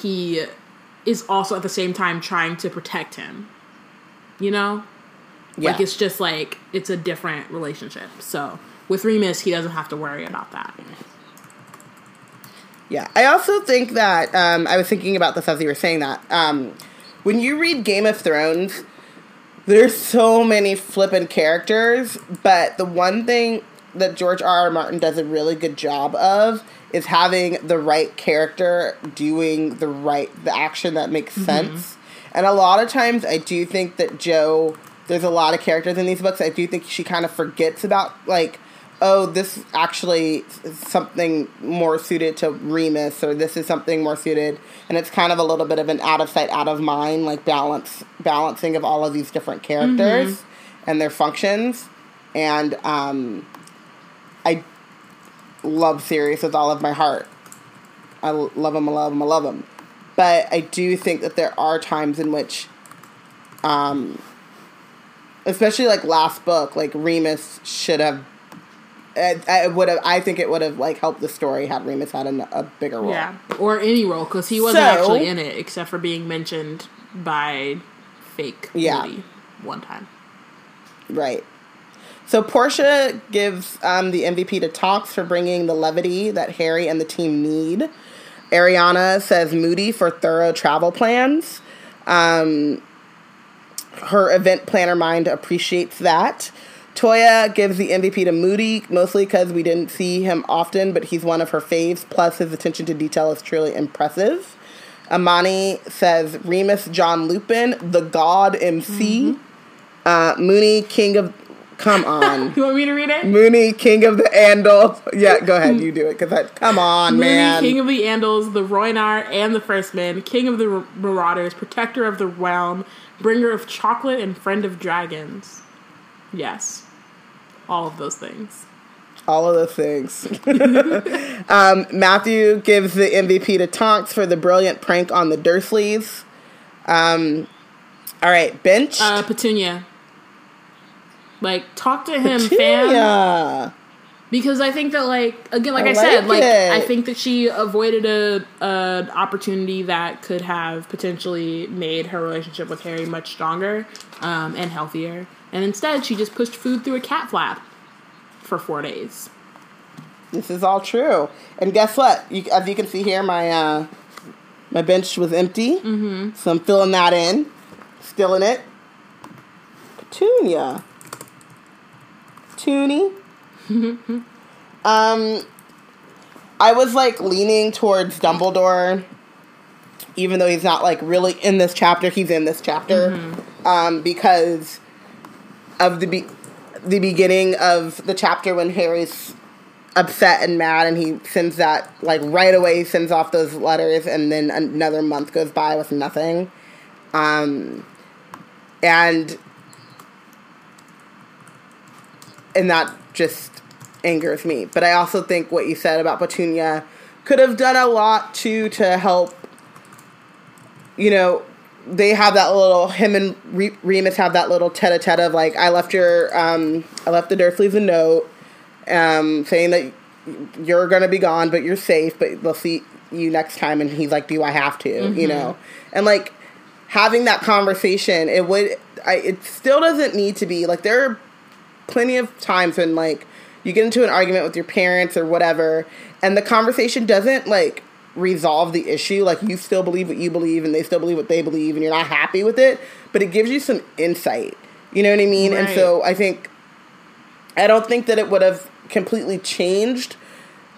he is also at the same time trying to protect him. You know, yeah. like it's just like it's a different relationship. So with Remus, he doesn't have to worry about that. Yeah, I also think that um, I was thinking about this as you were saying that. Um, when you read Game of Thrones, there's so many flippant characters, but the one thing that George R. R. Martin does a really good job of is having the right character doing the right the action that makes mm-hmm. sense. And a lot of times, I do think that Joe. There's a lot of characters in these books. I do think she kind of forgets about like oh, this actually is something more suited to Remus, or this is something more suited, and it's kind of a little bit of an out of sight, out of mind, like balance balancing of all of these different characters and their functions, and um, I love Sirius with all of my heart. I love him, I love him, I love him. But I do think that there are times in which, um, especially like last book, like Remus should have. I, I would have. I think it would have like helped the story had Remus had a, a bigger role. Yeah, or any role because he wasn't So- actually in it except for being mentioned by fake Yeah. Moody one time. Right. So Portia gives um, the MVP to Tonks for bringing the levity that Harry and the team need. Ariana says Moody for thorough travel plans. Um, her event planner mind appreciates that. Toya gives the MVP to Moody, mostly because we didn't see him often, but he's one of her faves. Plus, his attention to detail is truly impressive. Amani says Remus John Lupin, the God MC. Uh, Moony, King of. Come on. You want me to read it? Moony, King of the Andals. Yeah, go ahead, you do it. Cause I, come on, Moody, man. King of the Andals, the Rhoynar, and the First Men, King of the Marauders, Protector of the Realm, Bringer of Chocolate, and Friend of Dragons. Yes. All of those things. All of those things. um, Matthew gives the MVP to Tonks for the brilliant prank on the Dursleys. Um, all right, bench. Uh, Petunia. Like, talk to him, fam. yeah. Because I think that, like, again, like I, I said, like like. I think that she avoided a an opportunity that could have potentially made her relationship with Harry much stronger um, and healthier. And instead, she just pushed food through a cat flap for four days. This is all true. And guess what? You, as you can see here, my uh, my bench was empty. Mm-hmm. So I'm filling that in. Still in it. Petunia. Toonie. um, I was like leaning towards Dumbledore, even though he's not like really in this chapter. He's in this chapter um, because of the be- the beginning of the chapter when Harry's upset and mad and he sends that like right away he sends off those letters and then another month goes by with nothing. Um and and that just angers me. But i also think what you said about petunia could have done a lot too to help you know they have that little him and Re- Remus have that little tete-a-tete of like I left your um I left the Dursleys a note um saying that you're gonna be gone but you're safe but they'll see you next time. And he's like do I have to? You know? And like having that conversation it would I it still doesn't need to be like there are plenty of times when like you get into an argument with your parents or whatever and the conversation doesn't like resolve the issue like you still believe what you believe and they still believe what they believe and you're not happy with it but it gives you some insight. You know what i mean? And so i think i don't think that it would have completely changed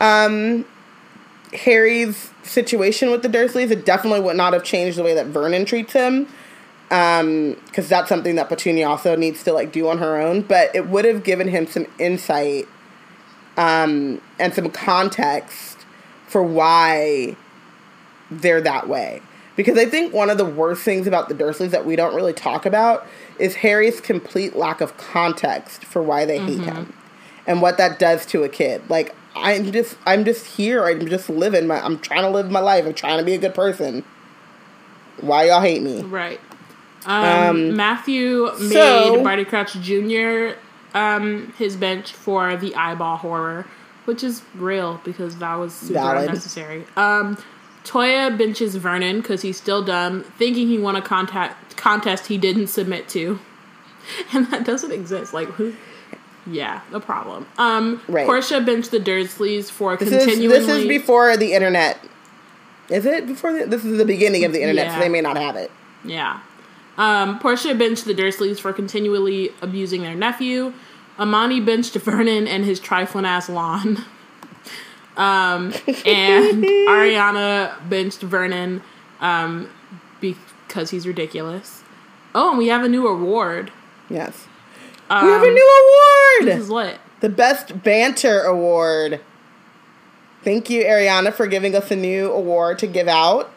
um harry's situation with the dursleys. It definitely would not have changed the way that vernon treats him um because that's something that petunia also needs to like do on her own but it would have given him some insight um and some context for why they're that way. Because i think one of the worst things about the dursleys that we don't really talk about is harry's complete lack of context for why they hate him and what that does to a kid. Like i'm just i'm just here. I'm just living my i'm trying to live my life. I'm trying to be a good person. Why y'all hate me? Right. Um, Matthew made so- Barty Crouch Jr. Um, his bench for the eyeball horror, which is real because that was super Valid. unnecessary. Um, Toya benches Vernon because he's still dumb, thinking he won a contact contest he didn't submit to, and that doesn't exist. Like who? Yeah, the problem. Um, Right. Portia benched the Dursleys for this is, this is before the internet is it before the, this is the beginning of the internet so they may not have it Yeah. Um, Portia benched the Dursleys for continually abusing their nephew. Amani benched Vernon and his trifling ass lawn. Um, and Ariana benched Vernon um, because he's ridiculous. Oh, and we have a new award. yes we have a new award! This is lit. The Best Banter Award. Thank you, Ariana, for giving us a new award to give out.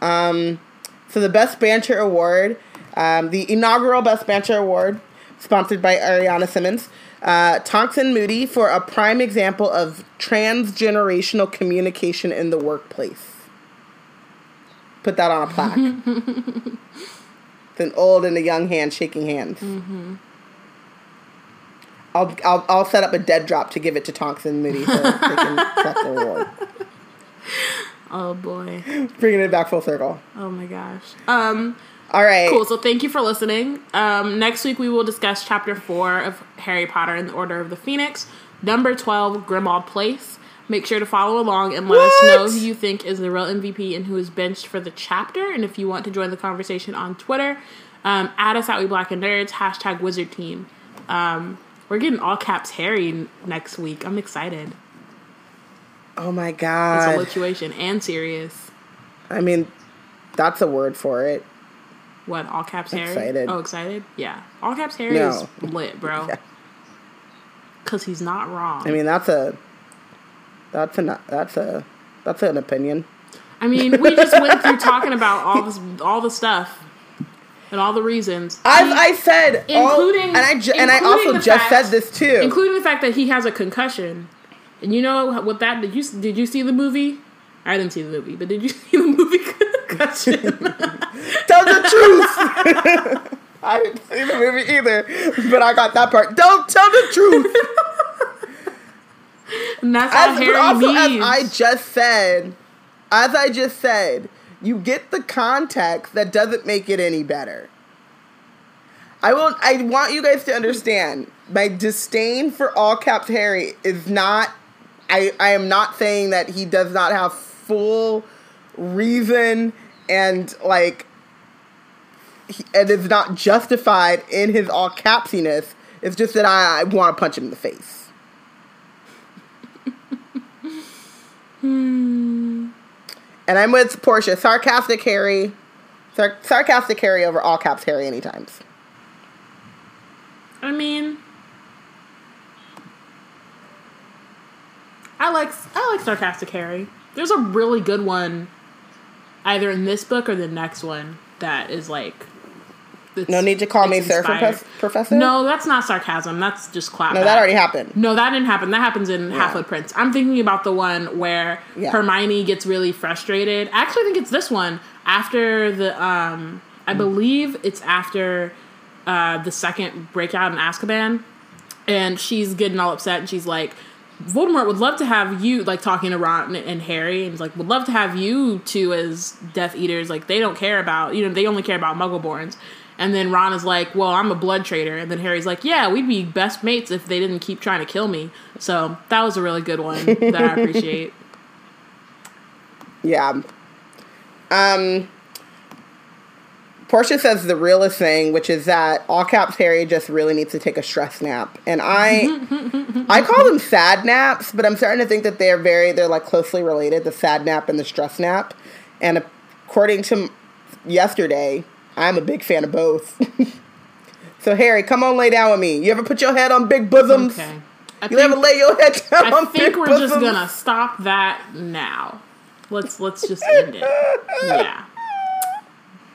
Um, so the Best Banter Award, um, the inaugural Best Banter Award, sponsored by Ariana Simmons. Uh, Tonks and Moody for a prime example of transgenerational communication in the workplace. Put that on a plaque. it's an old and a young hand shaking hands. I'll, I'll I'll set up a dead drop to give it to Tonks and Moody so they can accept the award. Oh boy. Bringing it back full circle. Oh my gosh. Um All right. cool. So thank you for listening. Um next week we will discuss chapter 4 of Harry Potter and the Order of the Phoenix, number 12 Grimmauld Place. Make sure to follow along and let us know who you think is the real MVP and who is benched for the chapter. And if you want to join the conversation on Twitter, um, add us at We Black and Nerds, hashtag Wizard Team. Um, we're getting all caps Harry next week. I'm excited. Oh my god! It's a situation and serious. I mean, that's a word for it. What all caps Harry? Excited. Oh, excited? Yeah, all caps Harry No. is lit, bro. Yeah. Cause he's not wrong. I mean, that's a that's a that's a that's an opinion. I mean, we just went through talking about all this, all the stuff, and all the reasons, As I said, all- including and I ju- and I also just fact- said this too. including the fact that he has a concussion. And you know what that did you did you see the movie? I didn't see the movie, but did you see the movie concussion? Tell the truth. I didn't see the movie either, but I got that part. Don't tell the truth. and that's As, Harry also, needs. as I just said, as I just said, you get the context that doesn't make it any better. I will. I want you guys to understand my disdain for all caps Harry is not. I I am not saying that he does not have full reason and like. He, and it's not justified in his all capsiness. It's just that I, I want to punch him in the face. Hmm. And I'm with Portia. Sarcastic Harry. Sar- sarcastic Harry over all caps Harry any times. I mean, I like I like sarcastic Harry. There's a really good one, either in this book or the next one that is like. No need to call me it's sir, inspired. Profes- Professor? No, that's not sarcasm. That's just clap. No, that already happened. No, that didn't happen. That happens in Half Blood Prince. I'm thinking about the one where Yeah. Hermione gets really frustrated. I actually think it's this one after the um I believe it's after uh the second breakout in Azkaban and she's getting all upset and she's like Voldemort would love to have you like talking to Ron and Harry and like would love to have you two as Death Eaters like they don't care about you know they only care about Muggleborns and then Ron is like well I'm a blood traitor and then Harry's like yeah we'd be best mates if they didn't keep trying to kill me so that was a really good one that I appreciate Yeah. Um. Portia says the realest thing, which is that all caps Harry just really needs to take a stress nap, and I, I call them sad naps, but I'm starting to think that they're very they're like closely related, the sad nap and the stress nap, and according to yesterday, I'm a big fan of both. so Harry, come on, lay down with me. You ever put your head on big bosoms? okay I You ever lay your head down I on think big we're bosoms? just gonna stop that now. Let's let's just end it. Yeah.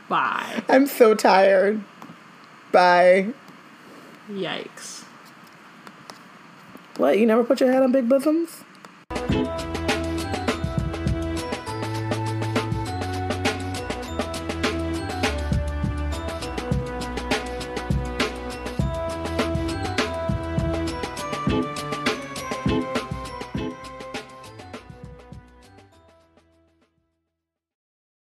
Bye. I'm so tired. Bye. Yikes. What? You never put your head on big bosoms?